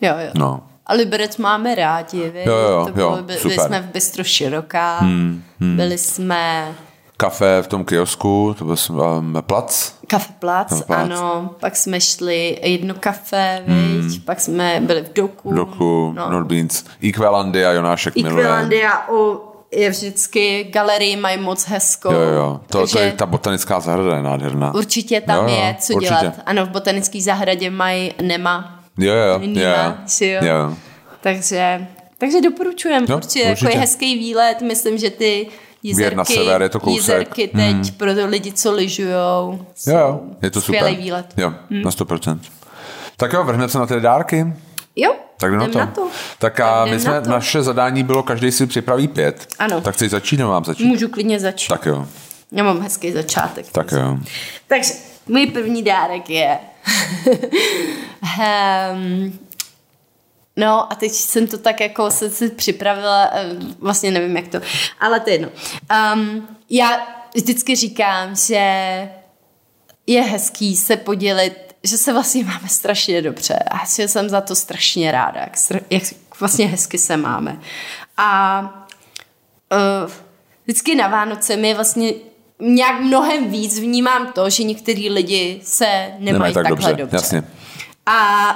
Jo, jo. No. A Liberec máme rádi, vy? Jo, jo, to bylo, jo, byli super. jsme v Bystro Široká, hmm, hmm. byli jsme kafe v tom kiosku, to byl um, plac. Kafe plac, no, plac, ano. Pak jsme šli jedno kafe, mm. pak jsme byli v Doku. Doku, no. Nordbeans. Equalandia, Jonášek miluje. Equalandia je vždycky, galerii mají moc hezkou. Jo, jo, to, Takže to je ta botanická zahrada je nádherná. Určitě tam jo, jo, je co určitě. dělat. Ano, v botanické zahradě mají Nema. Jo, jo, Nima, jo, jo. jo. Takže, takže doporučujem, no, určitě, určitě. Jako je hezký výlet, myslím, že ty Jízerky, na sever, je to kousek. Jízerky teď hmm. pro lidi, co lyžujou. Jo, je to super. výlet. Jo, hmm. na 100%. Tak jo, vrhneme se na ty dárky. Jo, tak jdem na to. Na to. Tak a my jsme, na naše zadání bylo, každý si připraví pět. Ano. Tak chceš začít, nebo mám začít? Můžu klidně začít. Tak jo. Já mám hezký začátek. Tak jo. Takže můj první dárek je um, No a teď jsem to tak jako se, se připravila, eh, vlastně nevím jak to, ale to jedno. Um, já vždycky říkám, že je hezký se podělit, že se vlastně máme strašně dobře a že jsem za to strašně ráda, jak, jak vlastně hezky se máme. A uh, vždycky na Vánoce mi vlastně nějak mnohem víc vnímám to, že některý lidi se nemají, nemají tak takhle dobře. dobře. Jasně. A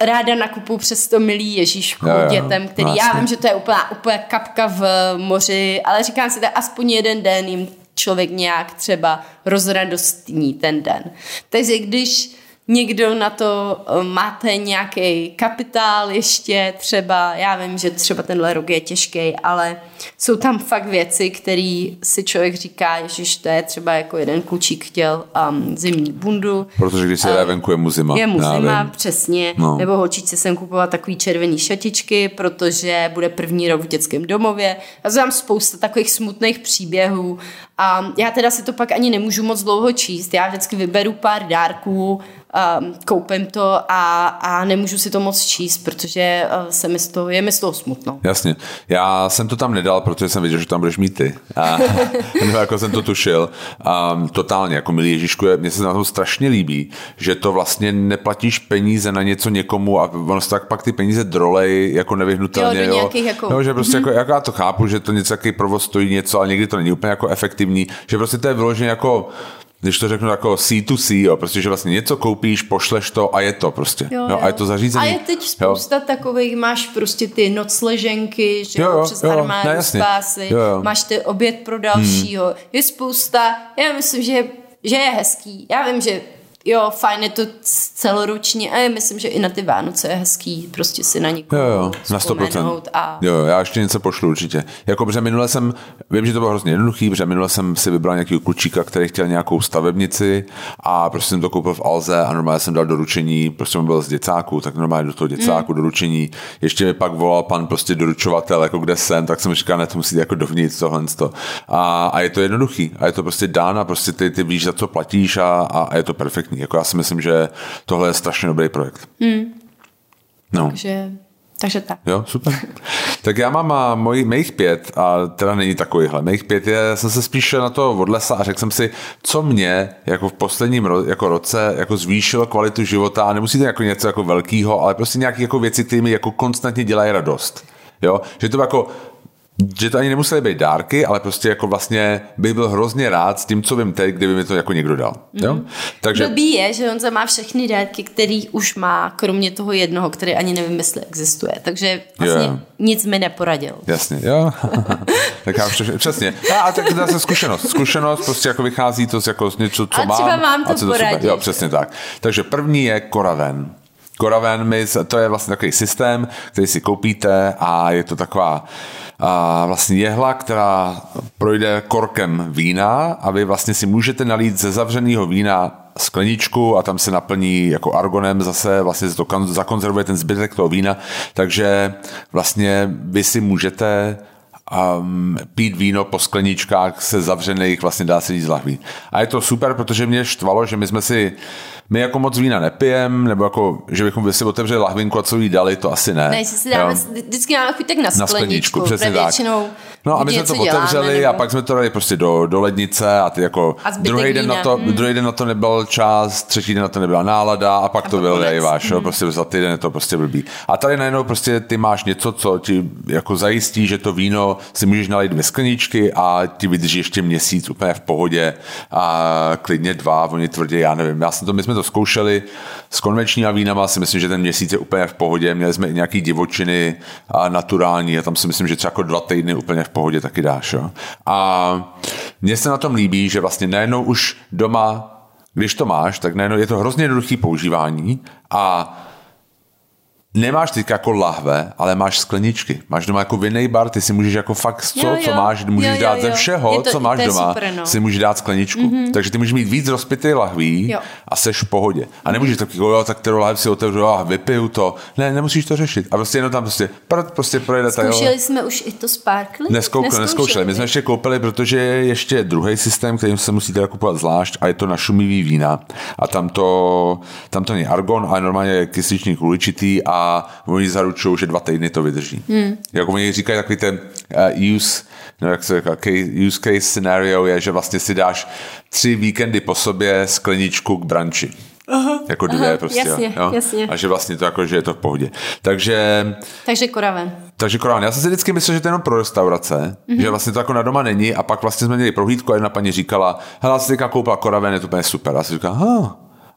ráda nakupu přes to milý Ježíšku jo, jo, dětem, který vlastně. já vím, že to je úplně, úplně kapka v moři, ale říkám si, tak aspoň jeden den jim člověk nějak třeba rozradostní ten den. Takže když někdo na to eh, máte nějaký kapitál ještě třeba, já vím, že třeba tenhle rok je těžký, ale jsou tam fakt věci, které si člověk říká, že to je třeba jako jeden klučík chtěl um, zimní bundu. Protože když se uh, venku je mu zima. Je mu zima, přesně. No. Nebo holčičce jsem kupovat takový červený šatičky, protože bude první rok v dětském domově. A znám spousta takových smutných příběhů. A já teda si to pak ani nemůžu moc dlouho číst. Já vždycky vyberu pár dárků, um, koupím to a, a nemůžu si to moc číst, protože uh, se mi z toho, je mi z toho smutno. Jasně. Já jsem to tam nedal, protože jsem věděl, že tam budeš mít ty. A, no, jako jsem to tušil. Um, totálně, jako milý Ježíšku, mně se na tom strašně líbí, že to vlastně neplatíš peníze na něco někomu a ono se tak pak ty peníze drolej jako nevyhnutelně. Jo, do jo. jako... jo že prostě mm-hmm. jako, jako, já to chápu, že to něco, jaký provoz stojí něco, ale někdy to není úplně jako efektivní, že prostě to je vyloženě jako když to řeknu jako C2C, jo, prostě, že vlastně něco koupíš, pošleš to a je to prostě. Jo, jo. A je to zařízení. A je teď spousta jo. takových, máš prostě ty nocleženky, že jo, jo přes jo, armádu ne, spásy, jo, jo. máš ty oběd pro dalšího. Hmm. Je spousta, já myslím, že, že je hezký. Já vím, že jo, fajn je to celoročně a já myslím, že i na ty Vánoce je hezký prostě si na někoho jo, jo, na 100%. A... Jo, já ještě něco pošlu určitě. Jako, protože minule jsem, vím, že to bylo hrozně jednoduchý, protože minule jsem si vybral nějakého klučíka, který chtěl nějakou stavebnici a prostě jsem to koupil v Alze a normálně jsem dal doručení, prostě jsem byl z děcáku, tak normálně do toho děcáku mm. doručení. Ještě mi pak volal pan prostě doručovatel, jako kde jsem, tak jsem říkal, ne, to musí jako dovnitř tohle. A, a, je to jednoduchý a je to prostě dán a prostě ty, ty víš, za co platíš a, a je to perfektní perfektní. Jako já si myslím, že tohle je strašně dobrý projekt. Hmm. No. Takže takže tak. Jo, super. tak já mám moj, mých pět, a teda není takovýhle, mých pět je, jsem se spíš na to odlesa a řekl jsem si, co mě jako v posledním ro, jako roce jako zvýšilo kvalitu života a nemusí to jako něco jako velkého, ale prostě nějaké jako věci, které mi jako konstantně dělají radost. Jo? Že to jako že to ani nemusely být dárky, ale prostě jako vlastně bych byl hrozně rád s tím, co vím teď, kdyby mi to jako někdo dal. Mm-hmm. Jo? Mhm. Takže... Blbý je, že on má všechny dárky, který už má, kromě toho jednoho, který ani nevím, jestli existuje. Takže vlastně yeah. nic mi neporadil. Jasně, jo. tak já přesně. přesně. A, a tak zase zkušenost. Zkušenost prostě jako vychází to z jako z něco, co a mám. třeba mám to a co poradit. To super. Jo, přesně tak. Takže první je Koraven. Koraven, to je vlastně takový systém, který si koupíte a je to taková a vlastně jehla, která projde korkem vína a vy vlastně si můžete nalít ze zavřeného vína skleničku a tam se naplní jako argonem zase, vlastně to zakonzervuje ten zbytek toho vína, takže vlastně vy si můžete um, pít víno po skleničkách se zavřených, vlastně dá se říct lahví. A je to super, protože mě štvalo, že my jsme si my jako moc vína nepijem, nebo jako, že bychom si otevřeli lahvinku a co jí dali, to asi ne. Ne, si dáme, vždycky máme chuť tak na skleničku. Na skleničku, přesně tak. No a my jsme to otevřeli nebo... a pak jsme to dali prostě do, do lednice a ty jako a druhý den, na to, hmm. druhý den na to nebyl čas, třetí den na to nebyla nálada a pak a to váš, hmm. prostě za týden je to prostě blbý. A tady najednou prostě ty máš něco, co ti jako zajistí, že to víno si můžeš nalít dvě skleničky a ti vydrží ještě měsíc úplně v pohodě a klidně dva, oni tvrdí, já nevím, já jsem to, my jsme to zkoušeli s konvenčníma vínama, si myslím, že ten měsíc je úplně v pohodě, měli jsme i nějaký divočiny a naturální a tam si myslím, že třeba jako dva týdny úplně v pohodě taky dáš. Jo? A mně se na tom líbí, že vlastně najednou už doma, když to máš, tak najednou je to hrozně jednoduché používání a nemáš teď jako lahve, ale máš skleničky. Máš doma jako vinný bar, ty si můžeš jako fakt co, jo, jo. co máš, můžeš jo, jo, dát jo. ze všeho, to, co máš doma, super, no. si můžeš dát skleničku. Mm-hmm. Takže ty můžeš mít víc rozpitý lahví jo. a seš v pohodě. A nemůžeš tak jako, jo, tak kterou lahvi si otevřu a vypiju to. Ne, nemusíš to řešit. A prostě jenom tam prostě, prostě projede Zkoušeli jsme už i to sparkly? Neskoukli, neskoušeli. My jsme ještě koupili, protože je ještě druhý systém, který se musí teda kupovat zvlášť a je to na šumivý vína. A tam to, tam to není argon, ale normálně kysličník uličitý a oni zaručují, že dva týdny to vydrží. Hmm. Jak oni říkají takový ten uh, use, no jak se říká, case, use case scenario je, že vlastně si dáš tři víkendy po sobě skleničku k branči. Aha, jako dvě aha, prostě. Jasně, jo? jasně. A že vlastně to jako, že je to v pohodě. Takže... Takže koraven. Takže koraven. Já jsem si vždycky myslel, že to je jenom pro restaurace, mm-hmm. že vlastně to jako na doma není a pak vlastně jsme měli prohlídku a jedna paní říkala, hele, já jsem teďka koupila koraven, je to úplně super. A já si říkám,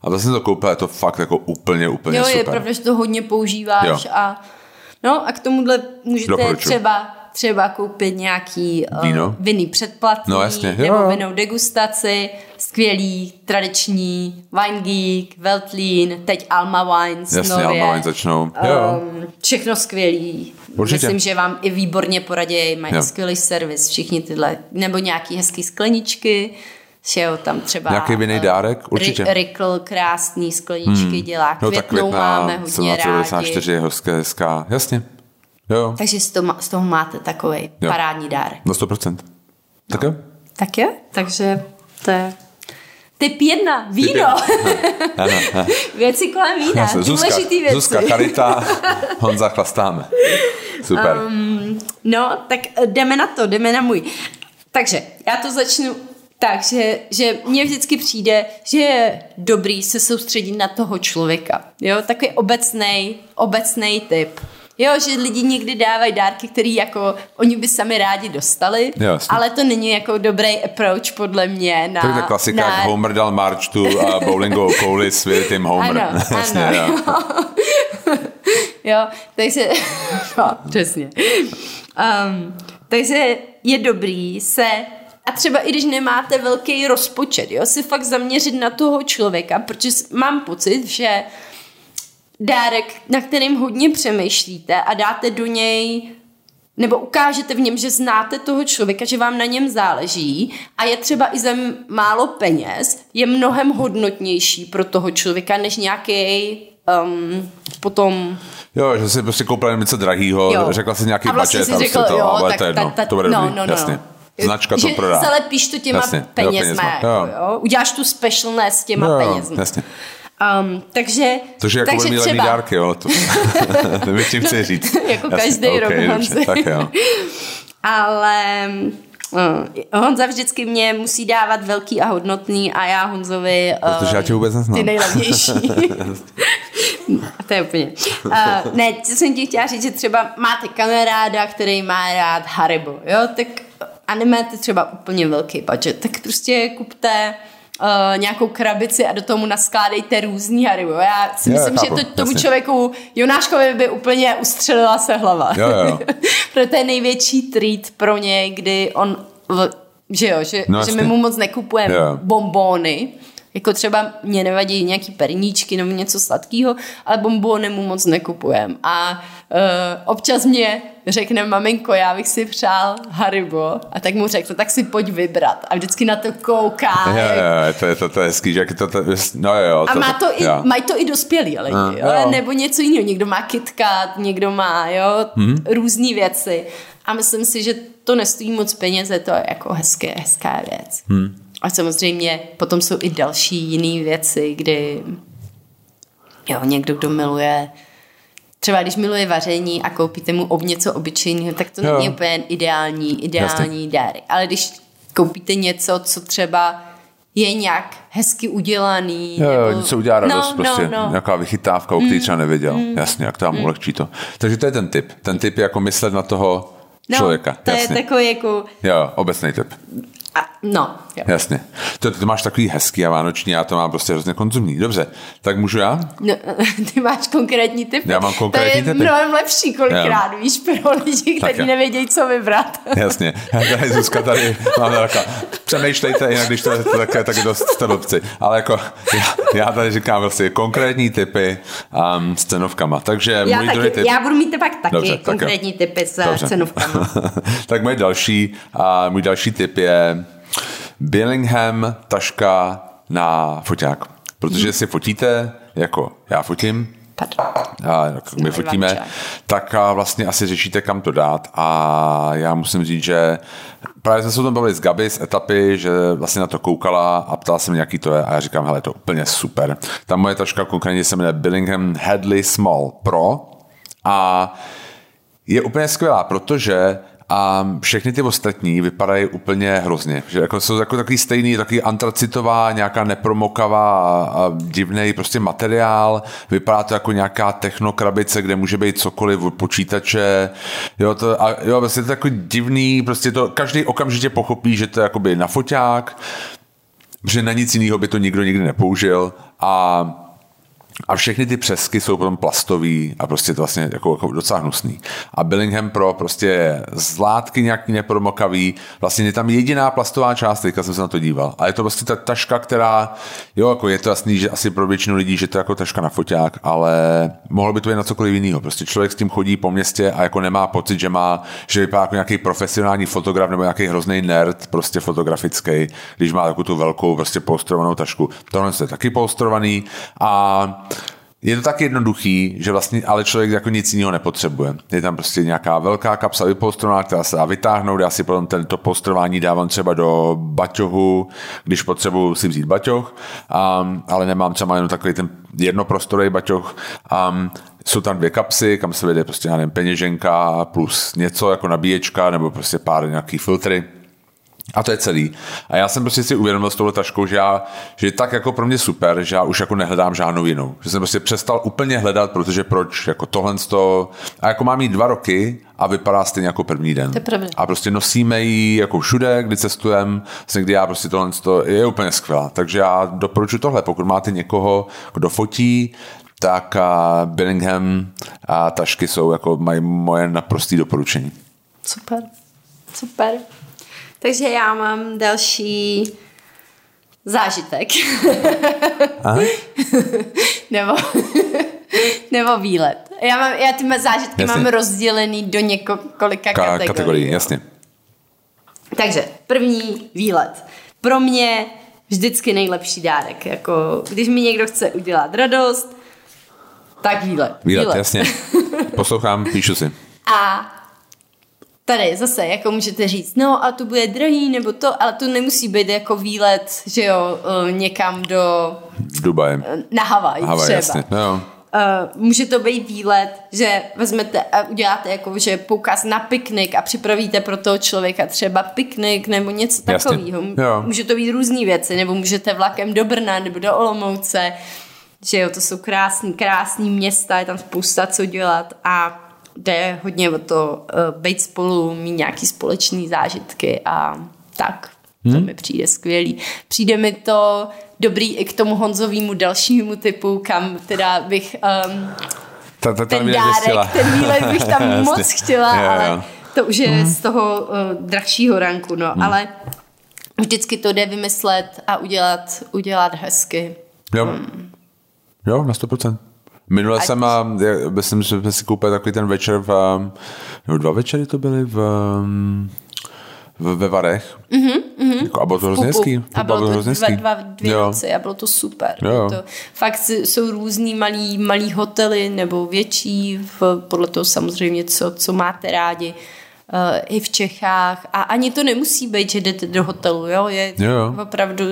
A vlastně to koupil, je to fakt jako úplně, úplně jo, super. Jo, je pravda, že to hodně používáš jo. a no a k tomuhle můžete Doporučuji. třeba třeba koupit nějaký uh, Víno. vinný předplatný no, jasně. Jo. nebo vinou degustaci, skvělý, tradiční, Wine Geek, Veltlín, teď Alma Wines Jasně, nově. Alma Wines začnou. Jo. Um, všechno skvělý. Určitě. Myslím, že vám i výborně poradí, mají jo. skvělý servis, všichni tyhle, nebo nějaký hezký skleničky, že jo, tam třeba... Nějaký vinný uh, dárek, určitě. Rikl, krásný skleničky hmm. dělá, květnou no, tak květná, máme hodně rádi. je hezké, hezká, jasně. Jo. Takže z toho, z toho máte takový jo. parádní dárek. Na 100%. Tak jo? Tak jo, takže to je Typ jedna, víno. věci kolem vína, Zuzka, důležitý věci. Zuzka, Karita, Honza, chlastáme. Super. Um, no, tak jdeme na to, jdeme na můj. Takže já to začnu tak, že, mně vždycky přijde, že je dobrý se soustředit na toho člověka. Jo, takový obecný, obecný typ. Jo, že lidi někdy dávají dárky, které jako oni by sami rádi dostali, Jasně. ale to není jako dobrý approach podle mě na... To je klasika, na... Homer dal tu a bowlingovou kouli s Tim Homer. Ano, Jasně, ano. Jo. jo, takže... no, přesně. Um, takže je dobrý se a třeba i když nemáte velký rozpočet, jo, si fakt zaměřit na toho člověka, protože mám pocit, že dárek, na kterým hodně přemýšlíte a dáte do něj nebo ukážete v něm, že znáte toho člověka, že vám na něm záleží a je třeba i za málo peněz, je mnohem hodnotnější pro toho člověka, než nějaký um, potom... Jo, že si prostě koupil něco drahýho, jo. řekla si nějaký a vlastně budget si řekl, to, jo, ale tak, to je jedno, ta, ta, to bude no, dobrý, no, no, jasně. Značka to prodá. Zalepíš to těma jasně, penězma, penězma. Jako, jo. jo. Uděláš tu specialness těma jo, penězma. Jasně. Um, takže, takže jako takže třeba... dárky, jo, to nevím, čím chci říct. jako Jasně, každý okay, rok Honzi. Tak jo. Ale uh, Honza vždycky mě musí dávat velký a hodnotný a já Honzovi... Uh, Protože já tě vůbec neznám. Ty nejlevnější. to je úplně. Uh, ne, co jsem ti chtěla říct, že třeba máte kamaráda, který má rád Haribo, jo, tak a nemáte třeba úplně velký budget, tak prostě kupte uh, nějakou krabici a do tomu naskládejte různý hary. Já si myslím, jo, chápu, že to, tomu jasně. člověku Jonáškovi by úplně ustřelila se hlava. Jo, jo. Proto je největší treat pro něj, kdy on, že jo, že, no, že my mu moc nekupujeme bombóny, jako třeba mě nevadí nějaký perníčky nebo něco sladkého, ale bombóny mu moc nekupujem. A uh, občas mě řekne maminko, já bych si přál Haribo. A tak mu řekl, tak si pojď vybrat. A vždycky na to kouká. Jo, jo, to je, to, to je hezký, že to, to, no jo, to, A má to i, mají to i dospělí lidi, uh, jo? jo. nebo něco jiného. Někdo má KitKat, někdo má jo, hmm. různé věci. A myslím si, že to nestojí moc peněz, je to jako hezké, hezká věc. Hmm. A samozřejmě potom jsou i další jiné věci, kdy jo, někdo, kdo miluje třeba když miluje vaření a koupíte mu ob něco obyčejného, tak to jo. není úplně ideální, ideální Jasně. dárek. Ale když koupíte něco, co třeba je nějak hezky udělaný. Jo, nebo... něco udělá radost, no, prostě no, no. nějaká vychytávka, o který mm, třeba nevěděl. Mm, Jasně, jak to vám mm. ulehčí to. Takže to je ten typ. Ten typ je jako myslet na toho no, člověka. to Jasně. je takový jako... Jo, obecný typ. A, no, jo. Jasně. To, ty máš takový hezký a vánoční, já to mám prostě hrozně konzumní. Dobře, tak můžu já? No, ty máš konkrétní typ. Já mám konkrétní typ. To je mnohem lepší kolikrát, jo. víš, pro lidi, kteří nevědějí, co vybrat. Jasně. Tady Zuzka tady mám taková, přemýšlejte, jinak když to je také tak dost stolobci. Ale jako já, já tady říkám vlastně konkrétní typy um, s cenovkama. Takže já můj taky, druhý typ... Já budu mít pak taky Dobře, konkrétní tak typy s Dobře. cenovkama. tak můj další, uh, můj další typ je Billingham taška na foťák. Protože si fotíte, jako já fotím, a jak my fotíme, tak vlastně asi řešíte, kam to dát. A já musím říct, že právě jsme se o tom bavili s Gabi z etapy, že vlastně na to koukala a ptala se mě, jaký to je. A já říkám, hele, to je úplně super. Ta moje taška konkrétně se jmenuje Billingham Headley Small Pro a je úplně skvělá, protože a všechny ty ostatní vypadají úplně hrozně. Že jako jsou jako takový stejný, takový antracitová, nějaká nepromokavá a divný prostě materiál. Vypadá to jako nějaká technokrabice, kde může být cokoliv od počítače. Jo, to, a jo, vlastně to takový divný, prostě to každý okamžitě pochopí, že to je jakoby na foťák že na nic jiného by to nikdo nikdy nepoužil a a všechny ty přesky jsou potom plastový a prostě to vlastně jako, jako docela hnusný. A Billingham Pro prostě z látky nějaký nepromokavý, vlastně je tam jediná plastová část, teďka jsem se na to díval. A je to vlastně ta taška, která, jo, jako je to jasný, že asi pro většinu lidí, že to je jako taška na foťák, ale mohlo by to být na cokoliv jiného. Prostě člověk s tím chodí po městě a jako nemá pocit, že má, že vypadá jako nějaký profesionální fotograf nebo nějaký hrozný nerd, prostě fotografický, když má takovou tu velkou prostě postrovanou tašku. Tohle je taky postrovaný a je to tak jednoduchý, že vlastně ale člověk jako nic jiného nepotřebuje. Je tam prostě nějaká velká kapsa vypolstrovaná, která se dá vytáhnout, já si potom tento polstrování dávám třeba do baťohu, když potřebuji si vzít baťoh, um, ale nemám třeba jenom takový ten jednoprostorový baťoh. Um, jsou tam dvě kapsy, kam se vede prostě, já nevím, peněženka plus něco jako nabíječka nebo prostě pár nějaký filtry a to je celý. A já jsem prostě si uvědomil s touhle taškou, že, já, že je tak jako pro mě super, že já už jako nehledám žádnou jinou. Že jsem prostě přestal úplně hledat, protože proč, jako tohle to... A jako mám jí dva roky a vypadá stejně jako první den. Je a prostě nosíme ji jako všude, kdy cestujeme, vlastně kdy já prostě tohle to je úplně skvělá. Takže já doporučuji tohle, pokud máte někoho, kdo fotí, tak uh, Billingham a tašky jsou jako mají moje naprosté doporučení. Super, super. Takže já mám další zážitek. nebo, nebo výlet. Já, mám, já ty zážitky jasně. mám rozdělený do několika Ka- kategorií. kategorií. Jasně. Takže první výlet. Pro mě vždycky nejlepší dárek. Jako, když mi někdo chce udělat radost, tak výlet. Výlet, výlet. jasně. Poslouchám, píšu si. A tady zase, jako můžete říct, no a to bude drahý nebo to, ale to nemusí být jako výlet, že jo, eh, někam do... Dubaje. Na Havaj, Havaj třeba. Jasně. No. Uh, může to být výlet, že vezmete a uděláte jako, že poukaz na piknik a připravíte pro toho člověka třeba piknik nebo něco takového. Může to být různé věci, nebo můžete vlakem do Brna nebo do Olomouce, že jo, to jsou krásný, krásný města, je tam spousta co dělat a jde hodně o to uh, být spolu, mít nějaký společný zážitky a tak. Hmm. To mi přijde skvělý. Přijde mi to dobrý i k tomu Honzovému dalšímu typu, kam teda bych um, ta, ta, ta ten dárek, ten výlet bych tam moc chtěla, jo, ale jo. to už je hmm. z toho uh, drahšího ranku, no, hmm. ale vždycky to jde vymyslet a udělat, udělat hezky. Jo, hmm. jo na 100%. Minule jsem, a, myslím, že jsme si koupili takový ten večer v, nebo dva večery to byly v, v, ve Varech. Mm-hmm, mm-hmm. Jako, a bylo to hrozně hezký. A bylo to hrozně dva, dva, dvě jo. noci a bylo to super. Jo. To, fakt jsou různý malý, malý hotely nebo větší, v, podle toho samozřejmě, co, co máte rádi. Uh, i v Čechách a ani to nemusí být, že jdete do hotelu, jo, je jo. opravdu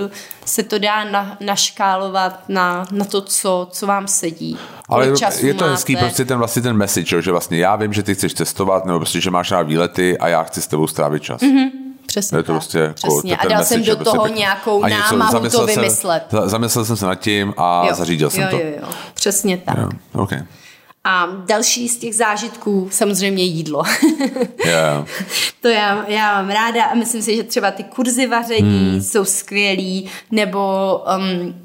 se to dá na, naškálovat na, na to, co, co vám sedí. Ale je to máte. hezký prostě ten vlastně ten message, že vlastně já vím, že ty chceš cestovat, nebo prostě, že máš rád výlety a já chci s tebou strávit čas. Mm-hmm. Přesně je to prostě jako Přesně. A dal jsem do toho prostě nějakou a něco, námahu to vymyslet. Jsem, zamyslel jsem se nad tím a jo. zařídil jsem jo, to. Jo, jo. Přesně tak. Jo. Okay. A další z těch zážitků samozřejmě jídlo. yeah. to já, já mám ráda a myslím si, že třeba ty kurzy vaření hmm. jsou skvělý, nebo um,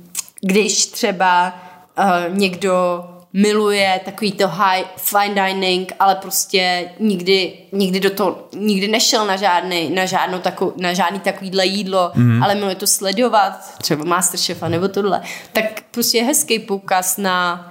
když třeba uh, někdo miluje takový to high fine dining, ale prostě nikdy, nikdy do toho, nikdy nešel na žádný, na žádnou takovou, na žádný takovýhle jídlo, mm. ale miluje to sledovat, třeba Masterchefa nebo tohle, tak prostě je hezký poukaz na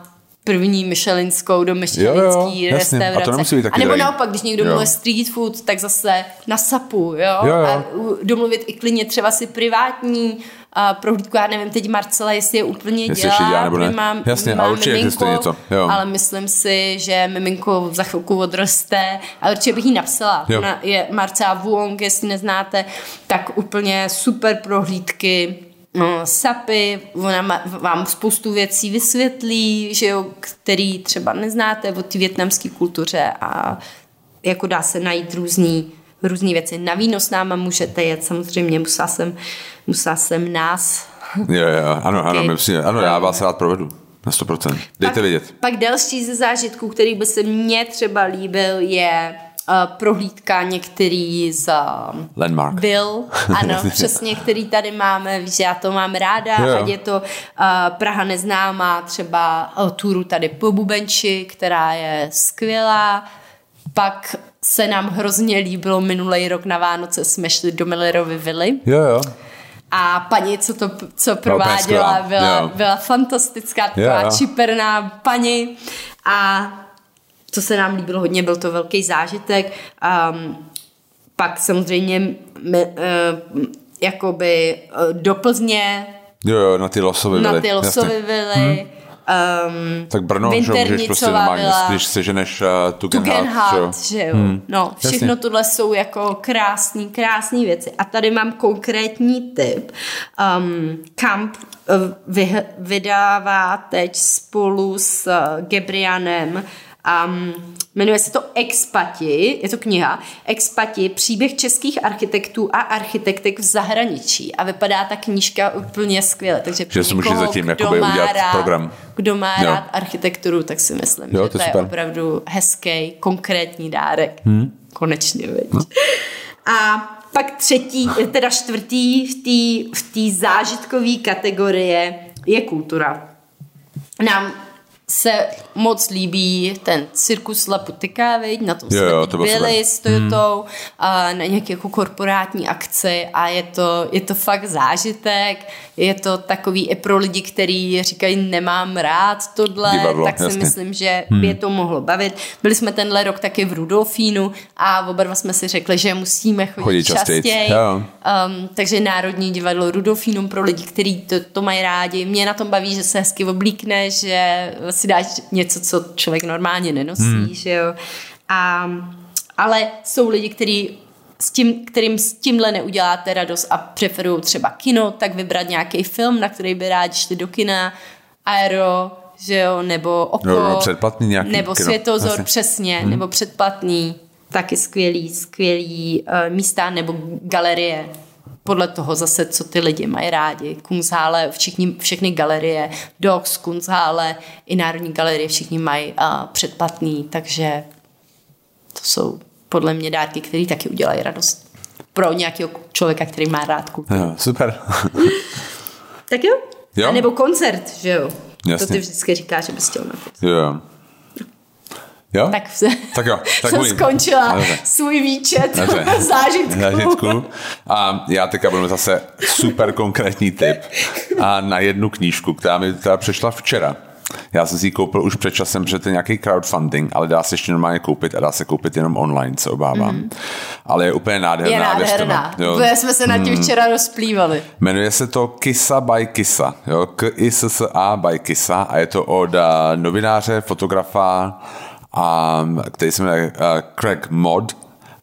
první myšelinskou do myšelinský restaurace. A, to nemusí být taky a nebo drahý. naopak, když někdo mluví street food, tak zase na sapu, jo? jo, jo. A domluvit i klidně třeba si privátní a prohlídku, já nevím teď Marcela, jestli je úplně jestli dělá, dělá nebo ne. mám, Jasně, mám určitě miminko, něco. Jo. ale myslím si, že miminko za chvilku odroste a určitě bych jí napsala. Jo. Ona je Marcela Vuong, jestli neznáte, tak úplně super prohlídky, sapy, ona vám spoustu věcí vysvětlí, že jo, který třeba neznáte o té větnamské kultuře a jako dá se najít různý, různý věci. Na víno s náma můžete jet, samozřejmě musela jsem, musela jsem nás. Jo, jo, ano, ano, my si, ano, já vás rád provedu. Na 100%. Dejte pak, vědět. Pak další ze zážitků, který by se mně třeba líbil, je prohlídka některý z Landmark. Bill, ano, přesně, který tady máme, víš, já to mám ráda, yeah. ať je to uh, Praha neznámá, třeba uh, turu tady po Bubenči, která je skvělá, pak se nám hrozně líbilo minulý rok na Vánoce, jsme šli do Millerovy vily. Jo, jo. A paní, co to co prováděla, byla, byla fantastická, taková yeah. čiperná paní. A co se nám líbilo hodně, byl to velký zážitek. Um, pak samozřejmě my, uh, jakoby uh, do Plzně. Jo, jo, na ty losové vily. Na ty losové vily. Hmm. Um, tak Brno, že můžeš prostě normálně, byla, když seženeš uh, Tugendhat, že jo. Hmm. No, všechno Jasně. tohle jsou jako krásný, krásný věci. A tady mám konkrétní tip. Um, Camp uh, vy, vydává teď spolu s uh, Gebrianem Um, jmenuje se to Expati, je to kniha, Expati, příběh českých architektů a architektek v zahraničí. A vypadá ta knížka úplně skvěle. Takže že si může zatím má udělat rád, program. Kdo má jo. rád architekturu, tak si myslím, jo, že to, to je opravdu hezký, konkrétní dárek. Hmm. Konečně, veď. Hmm. A pak třetí, teda čtvrtý v té v zážitkové kategorie je kultura. Nám se moc líbí ten cirkus Laputika, veď, na tom jo, jsme jo, to byli s Toyotou, hmm. a na nějaké jako korporátní akci a je to, je to fakt zážitek, je to takový i pro lidi, kteří říkají, nemám rád tohle, Divadlo, tak si jasně. myslím, že hmm. by je to mohlo bavit. Byli jsme tenhle rok taky v Rudolfínu a oba dva jsme si řekli, že musíme chodit, chodit častěji. Um, takže Národní divadlo Rudolfínum pro lidi, kteří to, to mají rádi. Mě na tom baví, že se hezky oblíkne, že si dáš něco, co člověk normálně nenosí, hmm. že jo. A, ale jsou lidi, kteří s tím, kterým s tímhle neuděláte radost a preferují třeba kino, tak vybrat nějaký film, na který by rádi šli do kina, Aero, že jo, nebo Oko, no, no, předplatný nějaký nebo kino. Světozor, Asi. přesně, hmm. nebo předplatný, taky skvělý, skvělý uh, místa, nebo galerie podle toho zase, co ty lidi mají rádi. Kunsthále, všichni, všechny galerie, Dogs, Kunsthále, i Národní galerie, všichni mají uh, předplatný, takže to jsou podle mě dárky, které taky udělají radost pro nějakého člověka, který má rád kulturu. Jo, super. tak jo? jo? A nebo koncert, že jo? Jasně. To ty vždycky říkáš, že bys chtěl na to. Jo. Jo? Tak, tak jo. Tak jsem skončila Dobře. svůj výčet zážitků. zážitků. A já teďka budu zase super konkrétní tip a na jednu knížku, která mi teda přešla včera. Já jsem si ji koupil už před časem, protože to je nějaký crowdfunding, ale dá se ještě normálně koupit a dá se koupit jenom online, se obávám. Mm. Ale je úplně nádherná. Je nádherná. Jo. jsme se nad tím mm. včera rozplývali. Jmenuje se to Kisa by Kisa. Jo? K-I-S-S-A by Kisa a je to od uh, novináře, fotografa, a, který se jmenuje uh, Craig Mod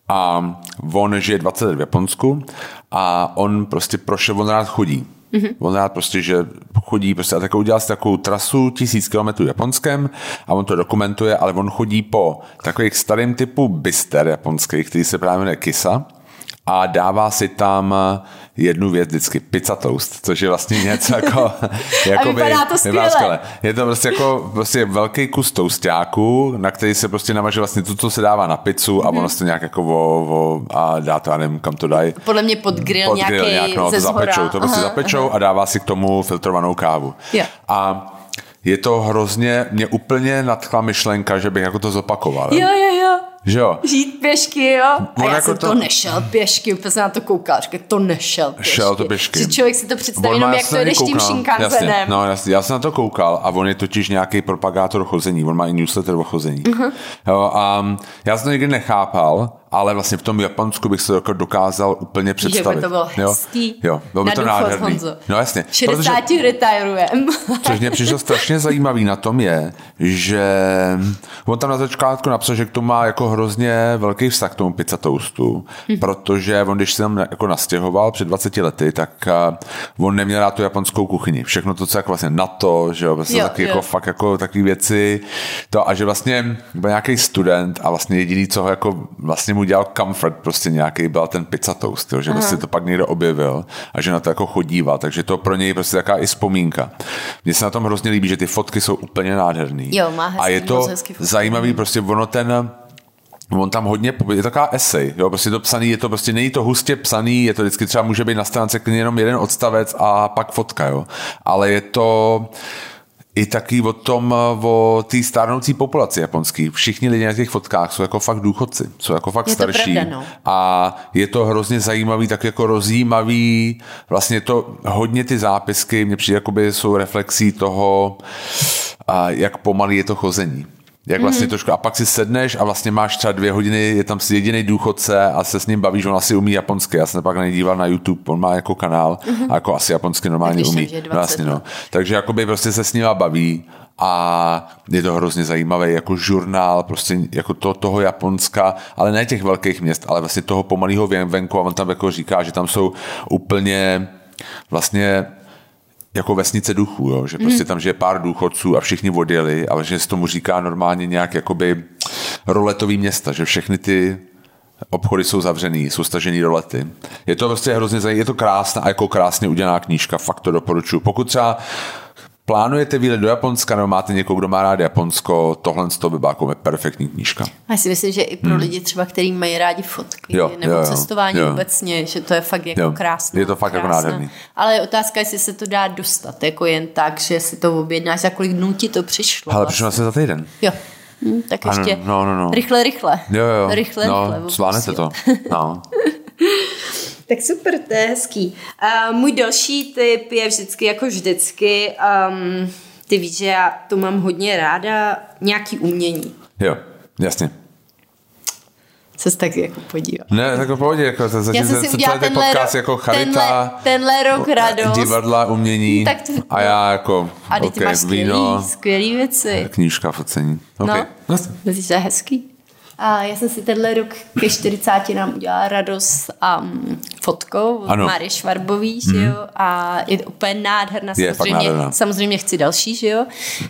a on žije 20 let v Japonsku a on prostě prošel, on rád chodí. Mm-hmm. On rád prostě, že chodí prostě a takovou udělal si takovou trasu tisíc kilometrů japonském a on to dokumentuje, ale on chodí po takových starým typu bister japonských, který se právě jmenuje Kisa a dává si tam jednu věc vždycky, pizza toast, což je vlastně něco jako... jako a vypadá to skvěle. Je to prostě jako prostě velký kus toustáku, na který se prostě namaže vlastně to, co se dává na pizzu a mm. ono se to nějak jako vo, vo, a dá to, já nevím, kam to dají. Podle mě pod grill, pod grill nějaký nějak, no, to zapečou, to prostě aha, zapečou aha. a dává si k tomu filtrovanou kávu. Yeah. A je to hrozně, mě úplně nadchla myšlenka, že bych jako to zopakoval. Jo, jo, jo. Že jo? Žít pěšky, jo? A On já jako jsem to... to nešel pěšky, úplně jsem na to koukal, říkal, to nešel pěšky. Šel to pěšky. Že člověk si to představí jenom, jak to jdeš tím šinkanzenem. No, jasně, já jsem na to koukal a on je totiž nějaký propagátor chození, on má i newsletter o chození. Uh-huh. Jo, a já jsem to nikdy nechápal, ale vlastně v tom Japonsku bych se jako dokázal úplně představit. Že by to bylo hezký. Jo, jo bylo by to nádherný. Honzo. No jasně. 60 protože, retirujem. což mě přišlo strašně zajímavý na tom je, že on tam na začátku napsal, že k tomu má jako hrozně velký vztah k tomu pizza toastu, hm. protože on, když se tam jako nastěhoval před 20 lety, tak on neměl rád tu japonskou kuchyni. Všechno to, co jako vlastně na to, že jo, vlastně jo, taky jo. jako fakt jako takové věci. To, a že vlastně byl nějaký student a vlastně jediný, co ho jako vlastně mu dělal comfort, prostě nějaký byl ten pizza toast, jo, že Aha. prostě to pak někdo objevil a že na to jako chodíval, takže to pro něj prostě taková i vzpomínka. Mně se na tom hrozně líbí, že ty fotky jsou úplně nádherný. Jo, má hezký, a je to zajímavý, prostě ono ten on tam hodně, je taková esej, jo, prostě to psaný, je to prostě, není to hustě psaný, je to vždycky třeba může být na stránce jenom jeden odstavec a pak fotka, jo, ale je to, i taky o tom, o té stárnoucí populaci japonský. Všichni lidi na těch fotkách jsou jako fakt důchodci, jsou jako fakt je starší. Pravda, no. A je to hrozně zajímavý, tak jako rozjímavý. Vlastně to hodně ty zápisky, mě přijde, jakoby jsou reflexí toho, jak pomalý je to chození. Jak vlastně mm-hmm. trošku, a pak si sedneš a vlastně máš třeba dvě hodiny, je tam jediný důchodce a se s ním bavíš, on asi umí japonsky, já jsem pak na něj díval na YouTube, on má jako kanál mm-hmm. a jako asi japonsky normálně tak umí. Vlastně, no. Takže jakoby prostě se s ním baví a je to hrozně zajímavý jako žurnál prostě jako to, toho Japonska, ale ne těch velkých měst, ale vlastně toho pomalého venku a on tam jako říká, že tam jsou úplně vlastně jako vesnice duchů, jo? že prostě mm. tam žije pár důchodců a všichni odjeli, ale že se tomu říká normálně nějak jakoby roletový města, že všechny ty obchody jsou zavřený, jsou stažený rolety. Je to prostě hrozně zajímavé, je to krásná a jako krásně udělaná knížka, fakt to doporučuji. Pokud třeba plánujete výlet do Japonska nebo máte někoho, kdo má rád Japonsko, tohle z toho by byla jako perfektní knížka. Já si myslím, že i pro hmm. lidi třeba, kteří mají rádi fotky jo, nebo jo, jo, cestování jo. obecně, že to je fakt jako jo. krásné. Je to fakt krásné. jako nádherný. Ale je otázka, jestli se to dá dostat, jako jen tak, že si to objednáš, za kolik dnů ti to přišlo. Ale vlastně. přišlo se za týden. Jo. Hm, tak ještě no, no, no. rychle, rychle. Jo, jo. Rychle, no, rychle. Zvládnete to. No. Tak super, to je hezký. Uh, můj další tip je vždycky jako vždycky, um, ty víš, že já to mám hodně ráda, nějaký umění. Jo, jasně se tak jako podívat. Ne, tak pohodě, jako to, Já jsem si udělala tenhle, podcast jako charita, tenhle, tenhle rok radost. Divadla, umění tak to, a já jako, a okay, máš skvělý, víno, skvělý věci. Knížka, focení. Okay. No, myslíš, že je hezký? A já jsem si tenhle rok ke 40 nám udělala radost um, fotkou od Máry Švarbový, mm. že mhm. jo, a je to úplně nádherná, je, samozřejmě, samozřejmě chci další, že jo,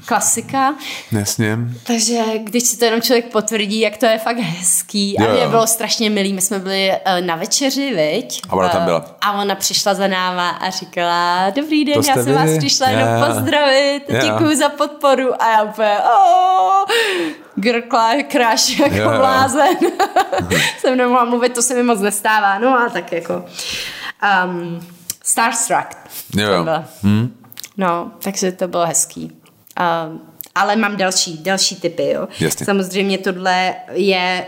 klasika. Jasně. Takže když si to jenom člověk potvrdí, jak to je fakt hezký a mě bylo strašně milý, my jsme byli uh, na večeři, viď? A ona tam byla. A ona přišla za náma a říkala, dobrý den, já jsem vy? vás přišla yeah. jenom pozdravit, yeah. děkuji za podporu a já úplně, oh, grkla, kráš jako yeah. blázen. jsem nemohla mluvit, to se mi moc nestává. No a tak jako um, Starstruck. Jo. Hmm. No, takže to bylo hezký. Um, ale mám další, další typy, jo. Jasně. Samozřejmě tohle je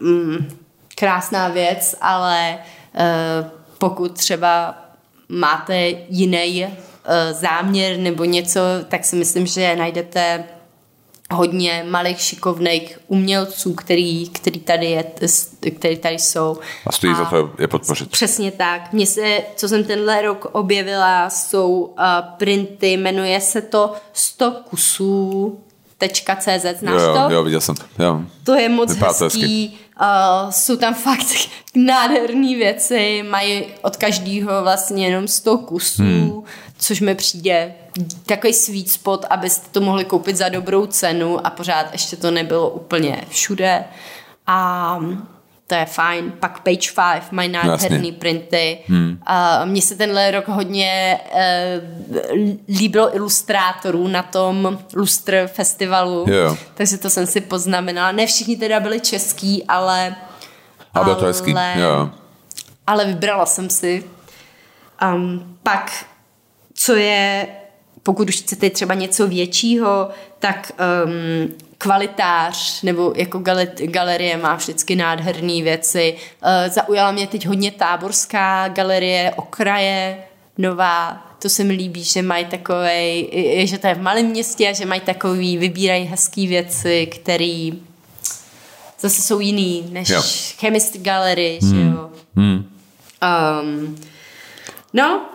mm, krásná věc, ale uh, pokud třeba máte jiný uh, záměr nebo něco, tak si myslím, že najdete hodně malých šikovných umělců, který, který, tady, je, který tady jsou. A stojí za to je podpořit. Přesně tak. Mně se, co jsem tenhle rok objevila, jsou uh, printy, jmenuje se to 100 kusů .cz, znáš jo, to? Jo, viděl jsem to. Jo. To je moc Vypadá hezký. Uh, jsou tam fakt nádherné věci, mají od každého vlastně jenom 100 kusů, hmm. což mi přijde takový sweet spot, abyste to mohli koupit za dobrou cenu a pořád ještě to nebylo úplně všude. A to je fajn. Pak Page 5 mají nádherný printy. Hmm. A mně se tenhle rok hodně uh, líbilo ilustrátorů na tom Lustr festivalu, yeah. takže to jsem si poznamenala. Ne všichni teda byli český, ale... A bylo to hezký, yeah. Ale vybrala jsem si. Um, pak, co je pokud už chcete třeba něco většího, tak um, kvalitář nebo jako galerie má vždycky nádherné věci. Uh, zaujala mě teď hodně táborská galerie, okraje, nová, to se mi líbí, že mají takový, že to je v malém městě a že mají takový, vybírají hezké věci, které zase jsou jiný než jo. Chemist Gallery, hmm. že jo. Hmm. Um, no,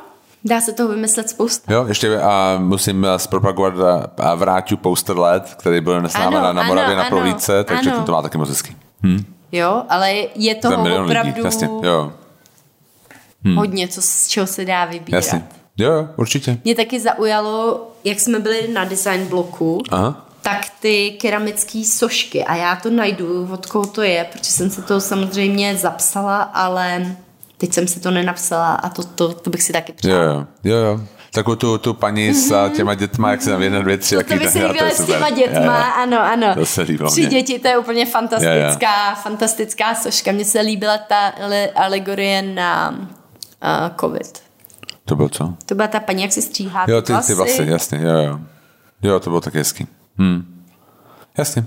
Dá se toho vymyslet spousta. Jo, ještě a musím zpropagovat a vrátit poster LED, který byl s námi na, na Moravě ano, na prohlídce, takže ano. to má taky moc hezký. Hm. Jo, ale je to opravdu lidí, jasně, jo. Hm. hodně, co, z čeho se dá vybírat. Jasně. Jo, určitě. Mě taky zaujalo, jak jsme byli na design bloku, Aha. tak ty keramické sošky a já to najdu, od koho to je, protože jsem se to samozřejmě zapsala, ale Teď jsem si to nenapsala a to, to, to bych si taky přála. Jo, jo, jo. Takovou tu, tu paní s mm-hmm. těma dětma, jak se tam jedna, dvě, tři. To, to by se líbilo s těma dětma, já, já. ano, ano. To se líbilo Tři mě. děti, to je úplně fantastická, já, já. fantastická soška. Mně se líbila ta alegorie na uh, covid. To byl co? To byla ta paní, jak se stříhá Jo, ty, ty vlasy, jasně, jo, jo. Jo, to bylo tak hezký. Hm. Jasně.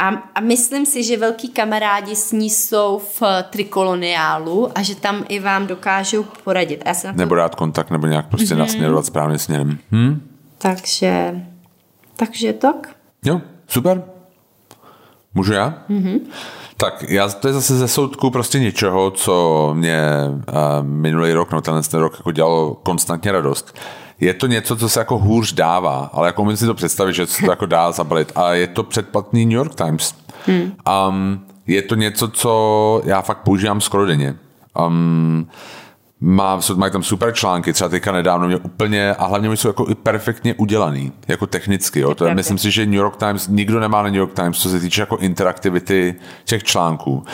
A, a myslím si, že velký kamarádi s ní jsou v trikoloniálu a že tam i vám dokážou poradit. Já jsem to... Nebo dát kontakt, nebo nějak prostě mm-hmm. nasměrovat správným směrem. Hm? Takže, takže tak. Jo, super. Můžu já? Mm-hmm. Tak já, to je zase ze soudku prostě něčeho, co mě uh, minulý rok, no tenhle ten rok jako dělalo konstantně radost je to něco, co se jako hůř dává, ale jako umím si to představit, že se to jako dá zabalit. A je to předplatný New York Times. Hmm. Um, je to něco, co já fakt používám skoro denně. Um, má, mají tam super články, třeba teďka nedávno mě úplně, a hlavně mi jsou jako i perfektně udělaný, jako technicky. Jo. To je, myslím si, že New York Times, nikdo nemá na New York Times, co se týče jako interaktivity těch článků.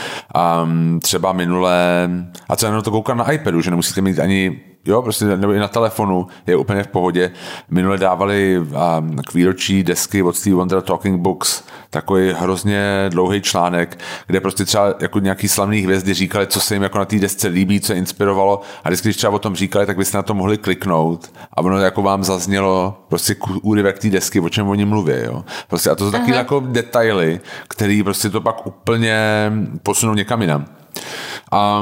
Um, třeba minule, a třeba na to koukám na iPadu, že nemusíte mít ani jo, prostě nebo i na telefonu je úplně v pohodě. Minule dávali um, k výročí desky od Steve Wonder Talking Books, takový hrozně dlouhý článek, kde prostě třeba jako nějaký slavný hvězdy říkali, co se jim jako na té desce líbí, co je inspirovalo a vždycky, když třeba o tom říkali, tak byste na to mohli kliknout a ono jako vám zaznělo prostě úryvek té desky, o čem oni mluví, jo. Prostě a to jsou taky jako detaily, které prostě to pak úplně posunou někam jinam.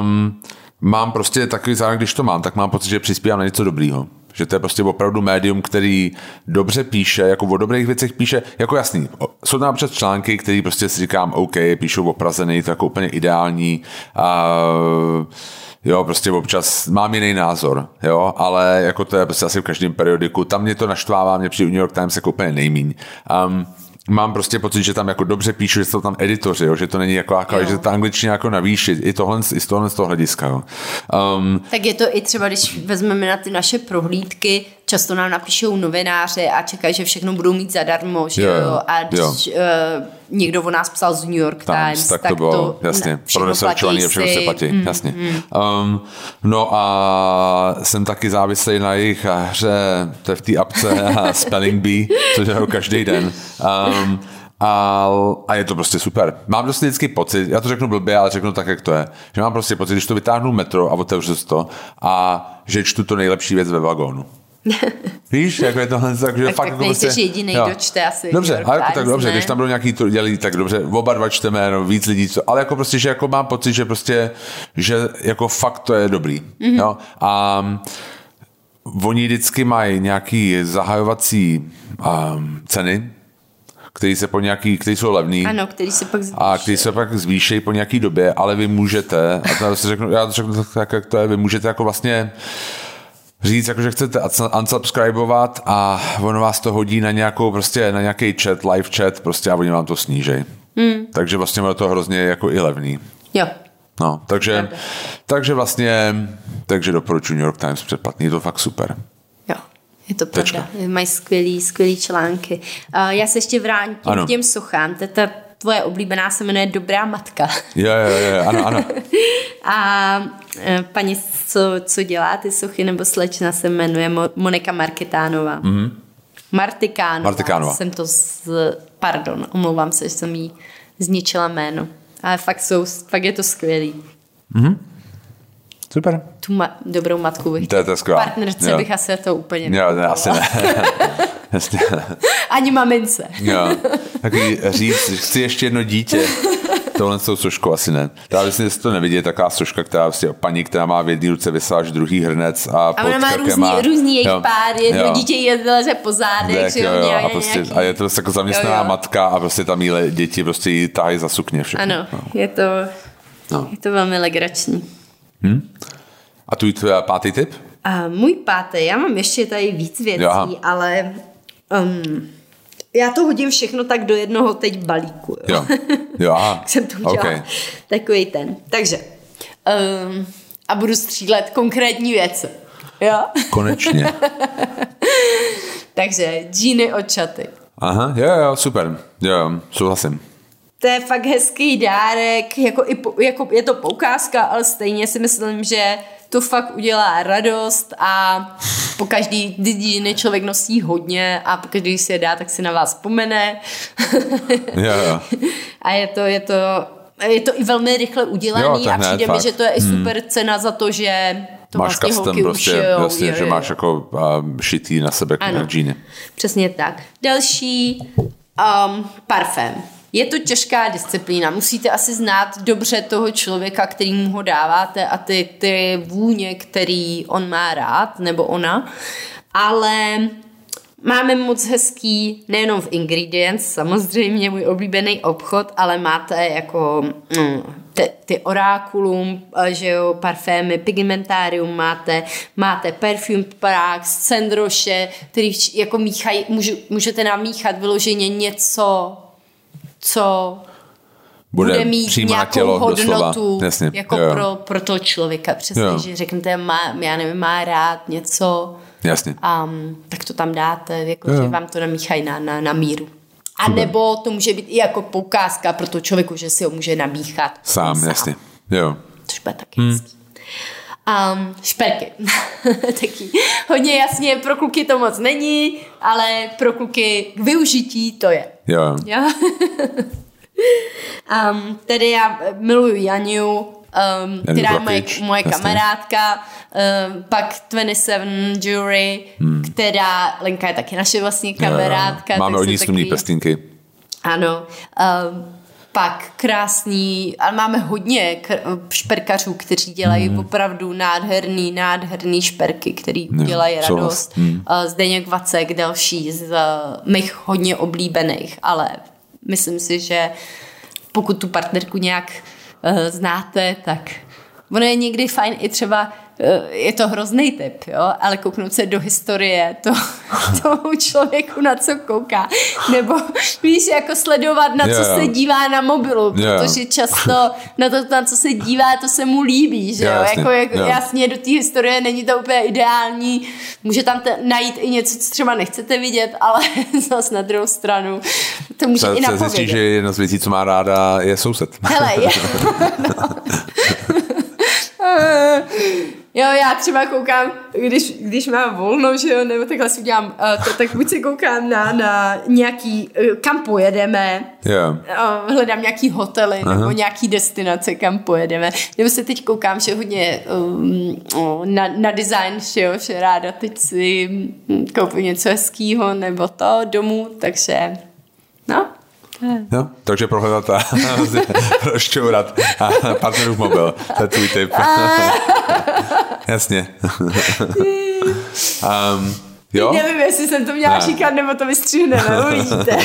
Um, mám prostě takový zároveň, když to mám, tak mám pocit, že přispívám na něco dobrýho. Že to je prostě opravdu médium, který dobře píše, jako o dobrých věcech píše, jako jasný. Jsou tam například články, který prostě si říkám, OK, píšou o Praze, není to jako úplně ideální. Uh, Jo, prostě občas mám jiný názor, jo, ale jako to je prostě asi v každém periodiku. Tam mě to naštvává, mě přijde New York Times jako úplně nejmíň. Um, mám prostě pocit, že tam jako dobře píšu, že jsou tam editoři, jo, že to není jako, jako že ta angličtina jako navýšit, i tohle, i z tohle z toho hlediska. Jo. Um, tak je to i třeba, když vezmeme na ty naše prohlídky, často nám napíšou novináři a čekají, že všechno budou mít zadarmo, že jo, jo. a když jo. Uh, někdo o nás psal z New York Times, Times tak, tak to bylo, to jasně, pro researchovaný a všechno se platí, mm, jasně. Mm. Um, no a jsem taky závislý na jejich hře, to je v té apce Spelling Bee, což je každý den. Um, a, a je to prostě super. Mám prostě vždycky pocit, já to řeknu blbě, ale řeknu tak, jak to je, že mám prostě pocit, když to vytáhnu metro a otevřu to a že čtu to nejlepší věc ve vagónu. Víš, jako je tohle tak, že tak, fakt tak jako prostě, jediný, jo. kdo čte asi Dobře, ale jako tak dobře, ne? když tam budou nějaký to dělí, tak dobře, oba dva čteme, no, víc lidí, co, ale jako prostě, že jako mám pocit, že prostě, že jako fakt to je dobrý, mm-hmm. jo, a um, oni vždycky mají nějaký zahajovací um, ceny, který se po nějaký, který jsou levný. Ano, který se pak zvýší. A který se pak zvýší po nějaký době, ale vy můžete, a to si řeknu, já to řeknu tak, jak to je, vy můžete jako vlastně říct, jako, že chcete unsubscribovat a ono vás to hodí na nějakou prostě, na nějaký chat, live chat, prostě a oni vám to snížej. Hmm. Takže vlastně je to hrozně jako i levný. Jo. No, takže, takže vlastně, takže doporučuji New York Times předplatný, je to fakt super. Jo, je to pravda. Tečka. Mají skvělý, skvělý články. Uh, já se ještě vrátím ano. k těm sochám. Ta tvoje oblíbená se jmenuje Dobrá matka. Jo, jo, jo, ano, ano. a e, paní, co, co dělá ty sochy, nebo slečna se jmenuje Monika Marketánová. Mm-hmm. Martikánova. Martikánova. Jsem to z... Pardon, omlouvám se, že jsem jí zničila jméno. Ale fakt, jsou, fakt je to skvělý. Mm-hmm. Super. Tu ma- dobrou matku bych. To je to skvělé. Partnerce jo. bych asi to úplně Jo, ne, asi ne. Ani mamince. jo. Takový říct, že chci ještě jedno dítě. Tohle s tou soškou asi ne. Já že to nevidí, taková soška, která vlastně paní, která má v jedné ruce vysáž druhý hrnec a, a ona má různý, má, různý jejich pár, jedno jo. dítě je po zádech, že jo, jo, a, prostě, nějaký... a je to jako zaměstnaná jo, jo. matka a prostě tam míle děti prostě jí tahají za sukně všechno. Ano, no. je to, no. je to velmi legrační. Hm? A tvůj pátý tip? A můj pátý, já mám ještě tady víc věcí, jo. ale um, já to hodím všechno tak do jednoho teď balíku. Jo, jo, jo aha. jsem to udělala. Okay. Takový ten. Takže, um, a budu střílet konkrétní věci. Jo? Konečně. Takže džíny od čaty. Aha, jo, jo, super. Jo, souhlasím. To je fakt hezký dárek, jako, i, jako je to poukázka, ale stejně si myslím, že to fakt udělá radost a po každý jiný člověk nosí hodně a po každý si je dá, tak si na vás vzpomene. yeah. a je to, je to, je to i velmi rychle udělaný jo, a přijde mi, že to je i hmm. super hmm. cena za to, že to máš vlastně custom prostě, ušijou, jasně, jo, že jo. máš jako uh, šitý na sebe ano, džíny. Přesně tak. Další um, parfém. Je to těžká disciplína. Musíte asi znát dobře toho člověka, který mu ho dáváte a ty, ty vůně, který on má rád, nebo ona. Ale Máme moc hezký, nejenom v Ingredients, samozřejmě můj oblíbený obchod, ale máte jako mm, ty, ty orákulum, eh, že jo, parfémy, pigmentarium máte, máte perfume Prax, Cendroše, který jako míchají, můžu, můžete namíchat vyloženě něco, co bude, bude mít nějakou tělo, hodnotu Jasně, jako jo. pro, pro toho člověka. Přesně, jo. že řeknete, má, já nevím, má rád něco, Jasně. Um, tak to tam dáte, jako, že vám to namíchají na, na, na míru. A Super. nebo to může být i jako poukázka pro toho člověku, že si ho může namíchat. Sám, sám. jasně. Jo. Což bude taky hmm. Um, šperky. Taky hodně jasně, pro kluky to moc není, ale pro kluky k využití to je. Jo. jo? um, tedy já miluju Janiu, um, která je moje, moje kamarádka, um, pak 27 Jury, hmm. která, Lenka je taky naše vlastní kamarádka. Máme od ní pestinky. Ano. Um, pak krásný, ale máme hodně šperkařů, kteří dělají hmm. opravdu nádherný, nádherný šperky, který no, dělají radost. Hmm. Zdeněk Vacek, další z mých hodně oblíbených, ale myslím si, že pokud tu partnerku nějak uh, znáte, tak ono je někdy fajn i třeba je to hrozný typ, jo, ale kouknout se do historie to, tomu člověku, na co kouká. Nebo víš, jako sledovat, na yeah. co se dívá na mobilu, protože yeah. často na to, na co se dívá, to se mu líbí, že jo. Yeah, jako, jako yeah. jasně do té historie není to úplně ideální, může tam te, najít i něco, co třeba nechcete vidět, ale zase na druhou stranu to může se, i napovědět. Zjistí, že jedna z věcí, co má ráda, je soused. Hele, je. Jo, já třeba koukám, když, když mám volno, že jo, nebo takhle si udělám, uh, to, tak buď si koukám na, na nějaký, uh, kam pojedeme, yeah. uh, hledám nějaký hotely Aha. nebo nějaký destinace, kam pojedeme, nebo se teď koukám, že hodně um, na, na design, že jo, že ráda teď si hm, koupím něco hezkýho nebo to domů, takže no, Jo? Takže prohledat a rozčourat a partnerův mobil. To je tvůj tip. Jasně. um, Jo? Nevím, jestli jsem to měla ne. říkat, nebo to vystřihneme, uvidíte.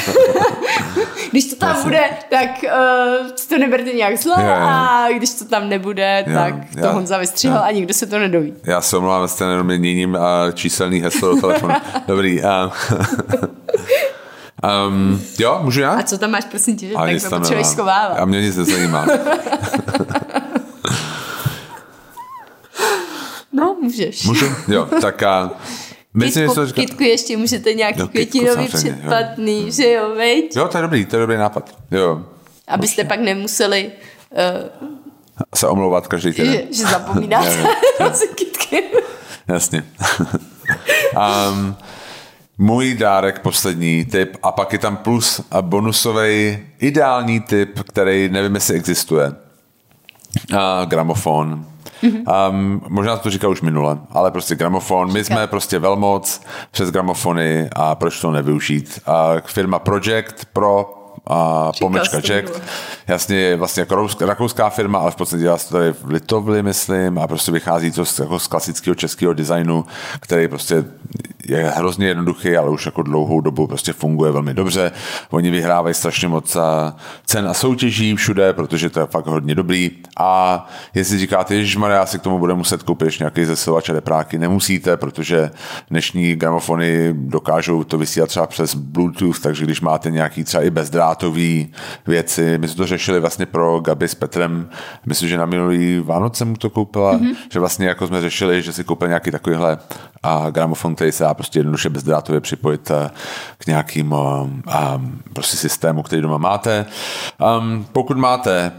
když to tam Jasně. bude, tak uh, to neberte nějak zle a když to tam nebude, jo. tak to já, Honza vystřihl já. a nikdo se to nedoví. Já se omlouvám, jenom měním číselný heslo do telefonu. Dobrý. Uh, Um, jo, můžu já? A co tam máš, prosím tě, že tak to potřebuješ schovávat. A mě nic nezajímá. no, můžeš. Můžu? Jo, tak a... Myslím, Kytku, to Kytku ještě můžete nějaký no, květinový předplatný, jo. že jo, veď? Jo, to je dobrý, to je dobrý nápad. Jo. Abyste Možná. pak nemuseli uh, se omlouvat každý týden. Že, že zapomínáte na kytky. Jasně. um, můj dárek poslední typ a pak je tam plus a bonusový ideální typ, který nevím, jestli existuje. A gramofon. Mm-hmm. Um, možná to říkal už minule, ale prostě gramofon. My jsme prostě velmoc přes gramofony a proč to nevyužít. A firma Project Pro a pomlčka Jack. Jasně je vlastně jako rakouská firma, ale v podstatě dělá to tady v Litovli, myslím, a prostě vychází to z, jako z klasického českého designu, který prostě je hrozně jednoduchý, ale už jako dlouhou dobu prostě funguje velmi dobře. Oni vyhrávají strašně moc cen a soutěží všude, protože to je fakt hodně dobrý. A jestli říkáte, že já si k tomu bude muset koupit ještě nějaký zesilovač a depráky, nemusíte, protože dnešní gramofony dokážou to vysílat třeba přes Bluetooth, takže když máte nějaký třeba i bezdrátový věci, my jsme to řešili vlastně pro Gabi s Petrem, myslím, že na minulý Vánoce mu to koupila, mm-hmm. že vlastně jako jsme řešili, že si koupil nějaký takovýhle a gramofon, který se dá prostě jednoduše bezdrátově připojit eh, k nějakým um, prostě systému, který doma máte. Um, pokud máte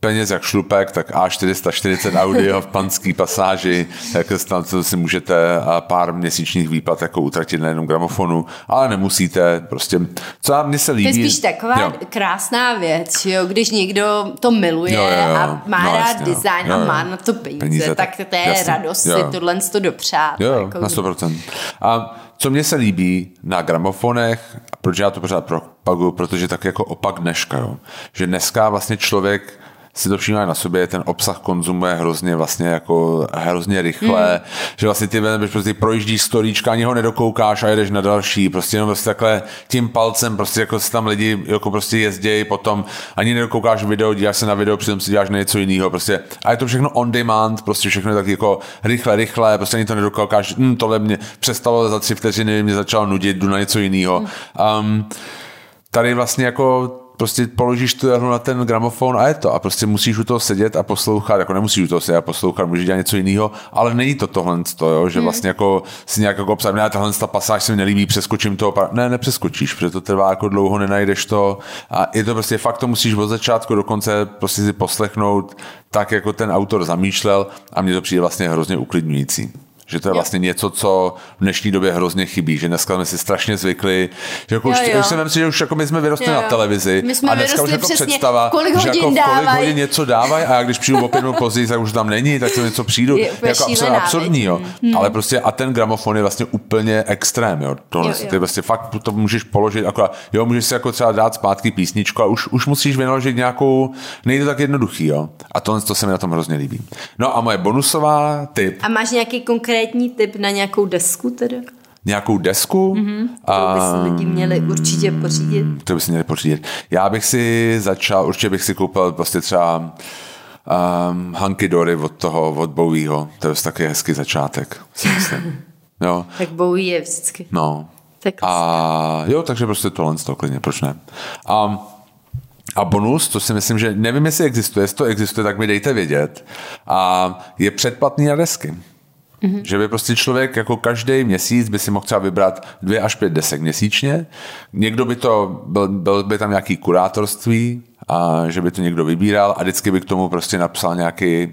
peněz jak šlupek, tak A440 audio v panský pasáži, jak tam to si můžete pár měsíčních výplat jako utratit na jenom gramofonu, ale nemusíte, prostě, co mně se líbí. To je spíš taková jo. krásná věc, jo, když někdo to miluje jo, jo, jo. a má no, rád jasně, design jo, jo. a má na to peníze, peníze tak to je jasně, radost jo. si tohle to dopřát. Jo, jako... na 100%. A co mně se líbí na gramofonech, proč já to pořád propaguju, protože tak jako opak dneška, jo. že dneska vlastně člověk si to všímá na sobě, ten obsah konzumuje hrozně vlastně jako hrozně rychle, mm. že vlastně ty, prostě projíždíš storíčka, ani ho nedokoukáš a jedeš na další, prostě jenom prostě takhle tím palcem, prostě jako si tam lidi jako prostě jezdějí, potom ani nedokoukáš video, díváš se na video, přitom si děláš na něco jiného, prostě a je to všechno on demand, prostě všechno je tak jako rychle, rychle, prostě ani to nedokoukáš, hm, tohle mě přestalo za tři vteřiny, mě začalo nudit, jdu na něco jiného. Mm. Um, tady vlastně jako prostě položíš tu jehlu na ten gramofon a je to. A prostě musíš u toho sedět a poslouchat, jako nemusíš u toho sedět a poslouchat, můžeš dělat něco jiného, ale není to tohle, to, jo, že hmm. vlastně jako si nějak jako obsah, ne, tahle ta pasáž se mi nelíbí, přeskočím to, ne, nepřeskočíš, protože to trvá jako dlouho, nenajdeš to a je to prostě fakt, to musíš od začátku do konce prostě si poslechnout tak, jako ten autor zamýšlel a mně to přijde vlastně hrozně uklidňující. Že to je vlastně něco, co v dnešní době hrozně chybí, že dneska jsme si strašně zvykli, že jako jo, už, jo. už si myslím, že už jako my jsme vyrostli jo, jo. na televizi my jsme a dneska už jako představa, kolik že jako v kolik hodin něco dávají a já když přijdu opět minut později, tak už tam není, tak to něco přijdu. Je jako absolutně absurdní, jo. Hmm. Ale prostě a ten gramofon je vlastně úplně extrém, jo. Tohle, jo, jo. Ty vlastně fakt to můžeš položit, akorát, jo, můžeš si jako třeba dát zpátky písničku a už, už musíš vynaložit nějakou, nejde tak jednoduchý, jo. A tohle to se mi na tom hrozně líbí. No a moje bonusová tip. A máš nějaký konkrétní tip na nějakou desku teda? Nějakou desku? Mm-hmm. To by si lidi měli určitě pořídit. To by si měli pořídit. Já bych si začal, určitě bych si koupil prostě třeba um, Hunky Dory od toho, od Bowieho. To je taky hezký začátek, si myslím. Jo. tak Bowie je vždycky. No. Tak a jo, takže prostě tohle z toho klidně, proč ne? A a bonus, to si myslím, že nevím, jestli existuje, jestli to existuje, tak mi dejte vědět. A je předplatný na desky. Mm-hmm. Že by prostě člověk jako každý měsíc by si mohl třeba vybrat dvě až pět desek měsíčně. Někdo by to, byl, byl by tam nějaký kurátorství, a že by to někdo vybíral a vždycky by k tomu prostě napsal nějaký,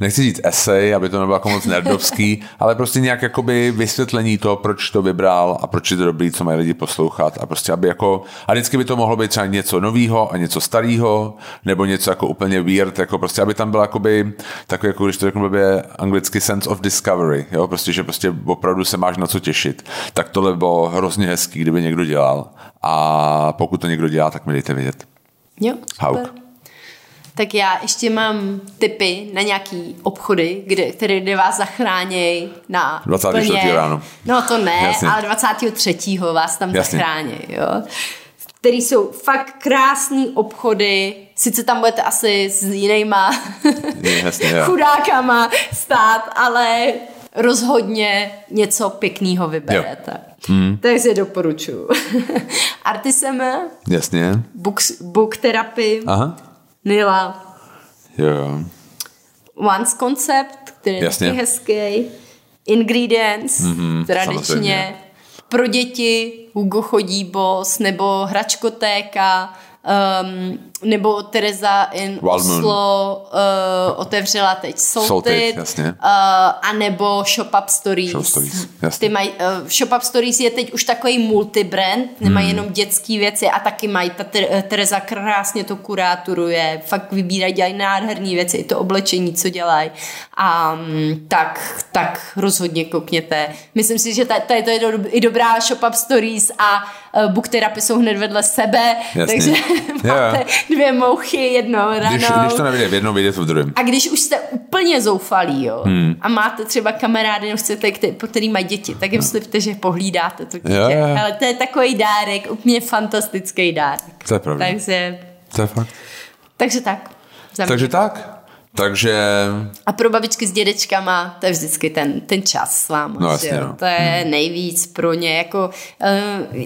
nechci říct esej, aby to nebylo jako moc nerdovský, ale prostě nějak jakoby vysvětlení toho, proč to vybral a proč je to dobrý, co mají lidi poslouchat a prostě aby jako, a vždycky by to mohlo být třeba něco nového a něco starého, nebo něco jako úplně weird, jako prostě, aby tam byl jakoby takový, jako když to řeknu blbě anglicky sense of discovery, jo, prostě, že prostě opravdu se máš na co těšit. Tak tohle by bylo hrozně hezký, kdyby někdo dělal a pokud to někdo dělá, tak mi dejte vědět. Jo, Hauk. Tak já ještě mám tipy na nějaký obchody, kde, které kde vás zachránějí na 24. Plně, ráno. No to ne, Jasně. ale 23. vás tam Jasně. zachrání, jo. Který jsou fakt krásný obchody, sice tam budete asi s jinýma Jasně, chudákama stát, ale rozhodně něco pěkného vyberete. Jo. Hmm. Takže doporučuji. Artisem. Jasně. Book, book therapy. Aha. Nila. Jo. Once Concept, který je taky hezký. Ingredients, mm-hmm, tradičně. Samozřejmě. Pro děti Hugo chodí bos, nebo hračkotéka, um, nebo Teresa in Wild Oslo uh, otevřela teď Salted, Salted jasně. Uh, a nebo Shop Up Stories. Shop Stories jasně. Ty maj, uh, Shop Up Stories je teď už takový multibrand, nemají hmm. jenom dětské věci a taky mají, ta ter, Teresa krásně to kuráturuje, fakt vybírají, dělají nádherné věci, i to oblečení, co dělají. A um, tak, tak rozhodně koukněte. Myslím si, že tady to je i dobrá Shop Up Stories a Book Therapy jsou hned vedle sebe, jasně. takže máte dvě mouchy jednou ráno. Když, když to nevíde v jednom, to v druhém. A když už jste úplně zoufalí, jo, hmm. a máte třeba kamarády, no chcete, který, který mají děti, tak jim no. slibte, že pohlídáte to dítě. Jo. Ale to je takový dárek, úplně fantastický dárek. To je pravda. Takže... To je fakt. Takže tak. Takže tak. Takže... A pro babičky s dědečkama to je vždycky ten, ten čas s vámi. No, jasně, no. To je hmm. nejvíc pro ně. Jako, uh,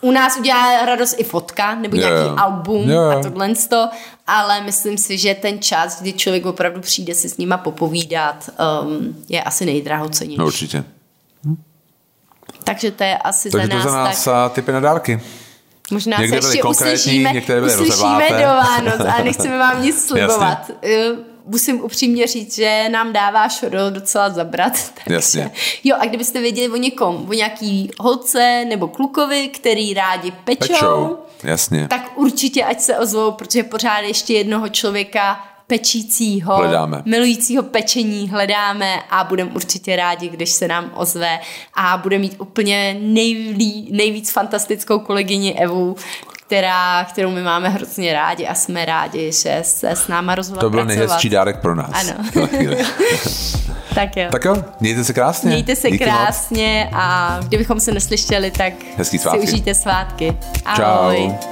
u nás udělá radost i fotka nebo nějaký yeah. album yeah. a tohle to, ale myslím si, že ten čas, kdy člověk opravdu přijde si s nima popovídat, um, je asi nejdrahocenější. No určitě. Takže to je asi Takže za nás. to za nás tak... typy na dárky. Možná někde se ještě uslyšíme, uslyšíme do Vánoc a nechceme vám nic slibovat. Jasně musím upřímně říct, že nám dává Šoro docela zabrat. Takže. Jasně. Jo, a kdybyste věděli o někom, o nějaký holce nebo klukovi, který rádi pečou, pečou. Jasně. tak určitě ať se ozvou, protože pořád ještě jednoho člověka pečícího, hledáme. milujícího pečení hledáme a budeme určitě rádi, když se nám ozve a bude mít úplně nejlí, nejvíc fantastickou kolegyni Evu, která, kterou my máme hrozně rádi a jsme rádi, že se s náma rozhodla To byl nejhezčí dárek pro nás. Ano. tak jo. Tak jo, mějte se krásně. Mějte se Díky krásně moc. a kdybychom se neslyšeli, tak Hezký svátky. si užijte svátky. Ahoj. Čau.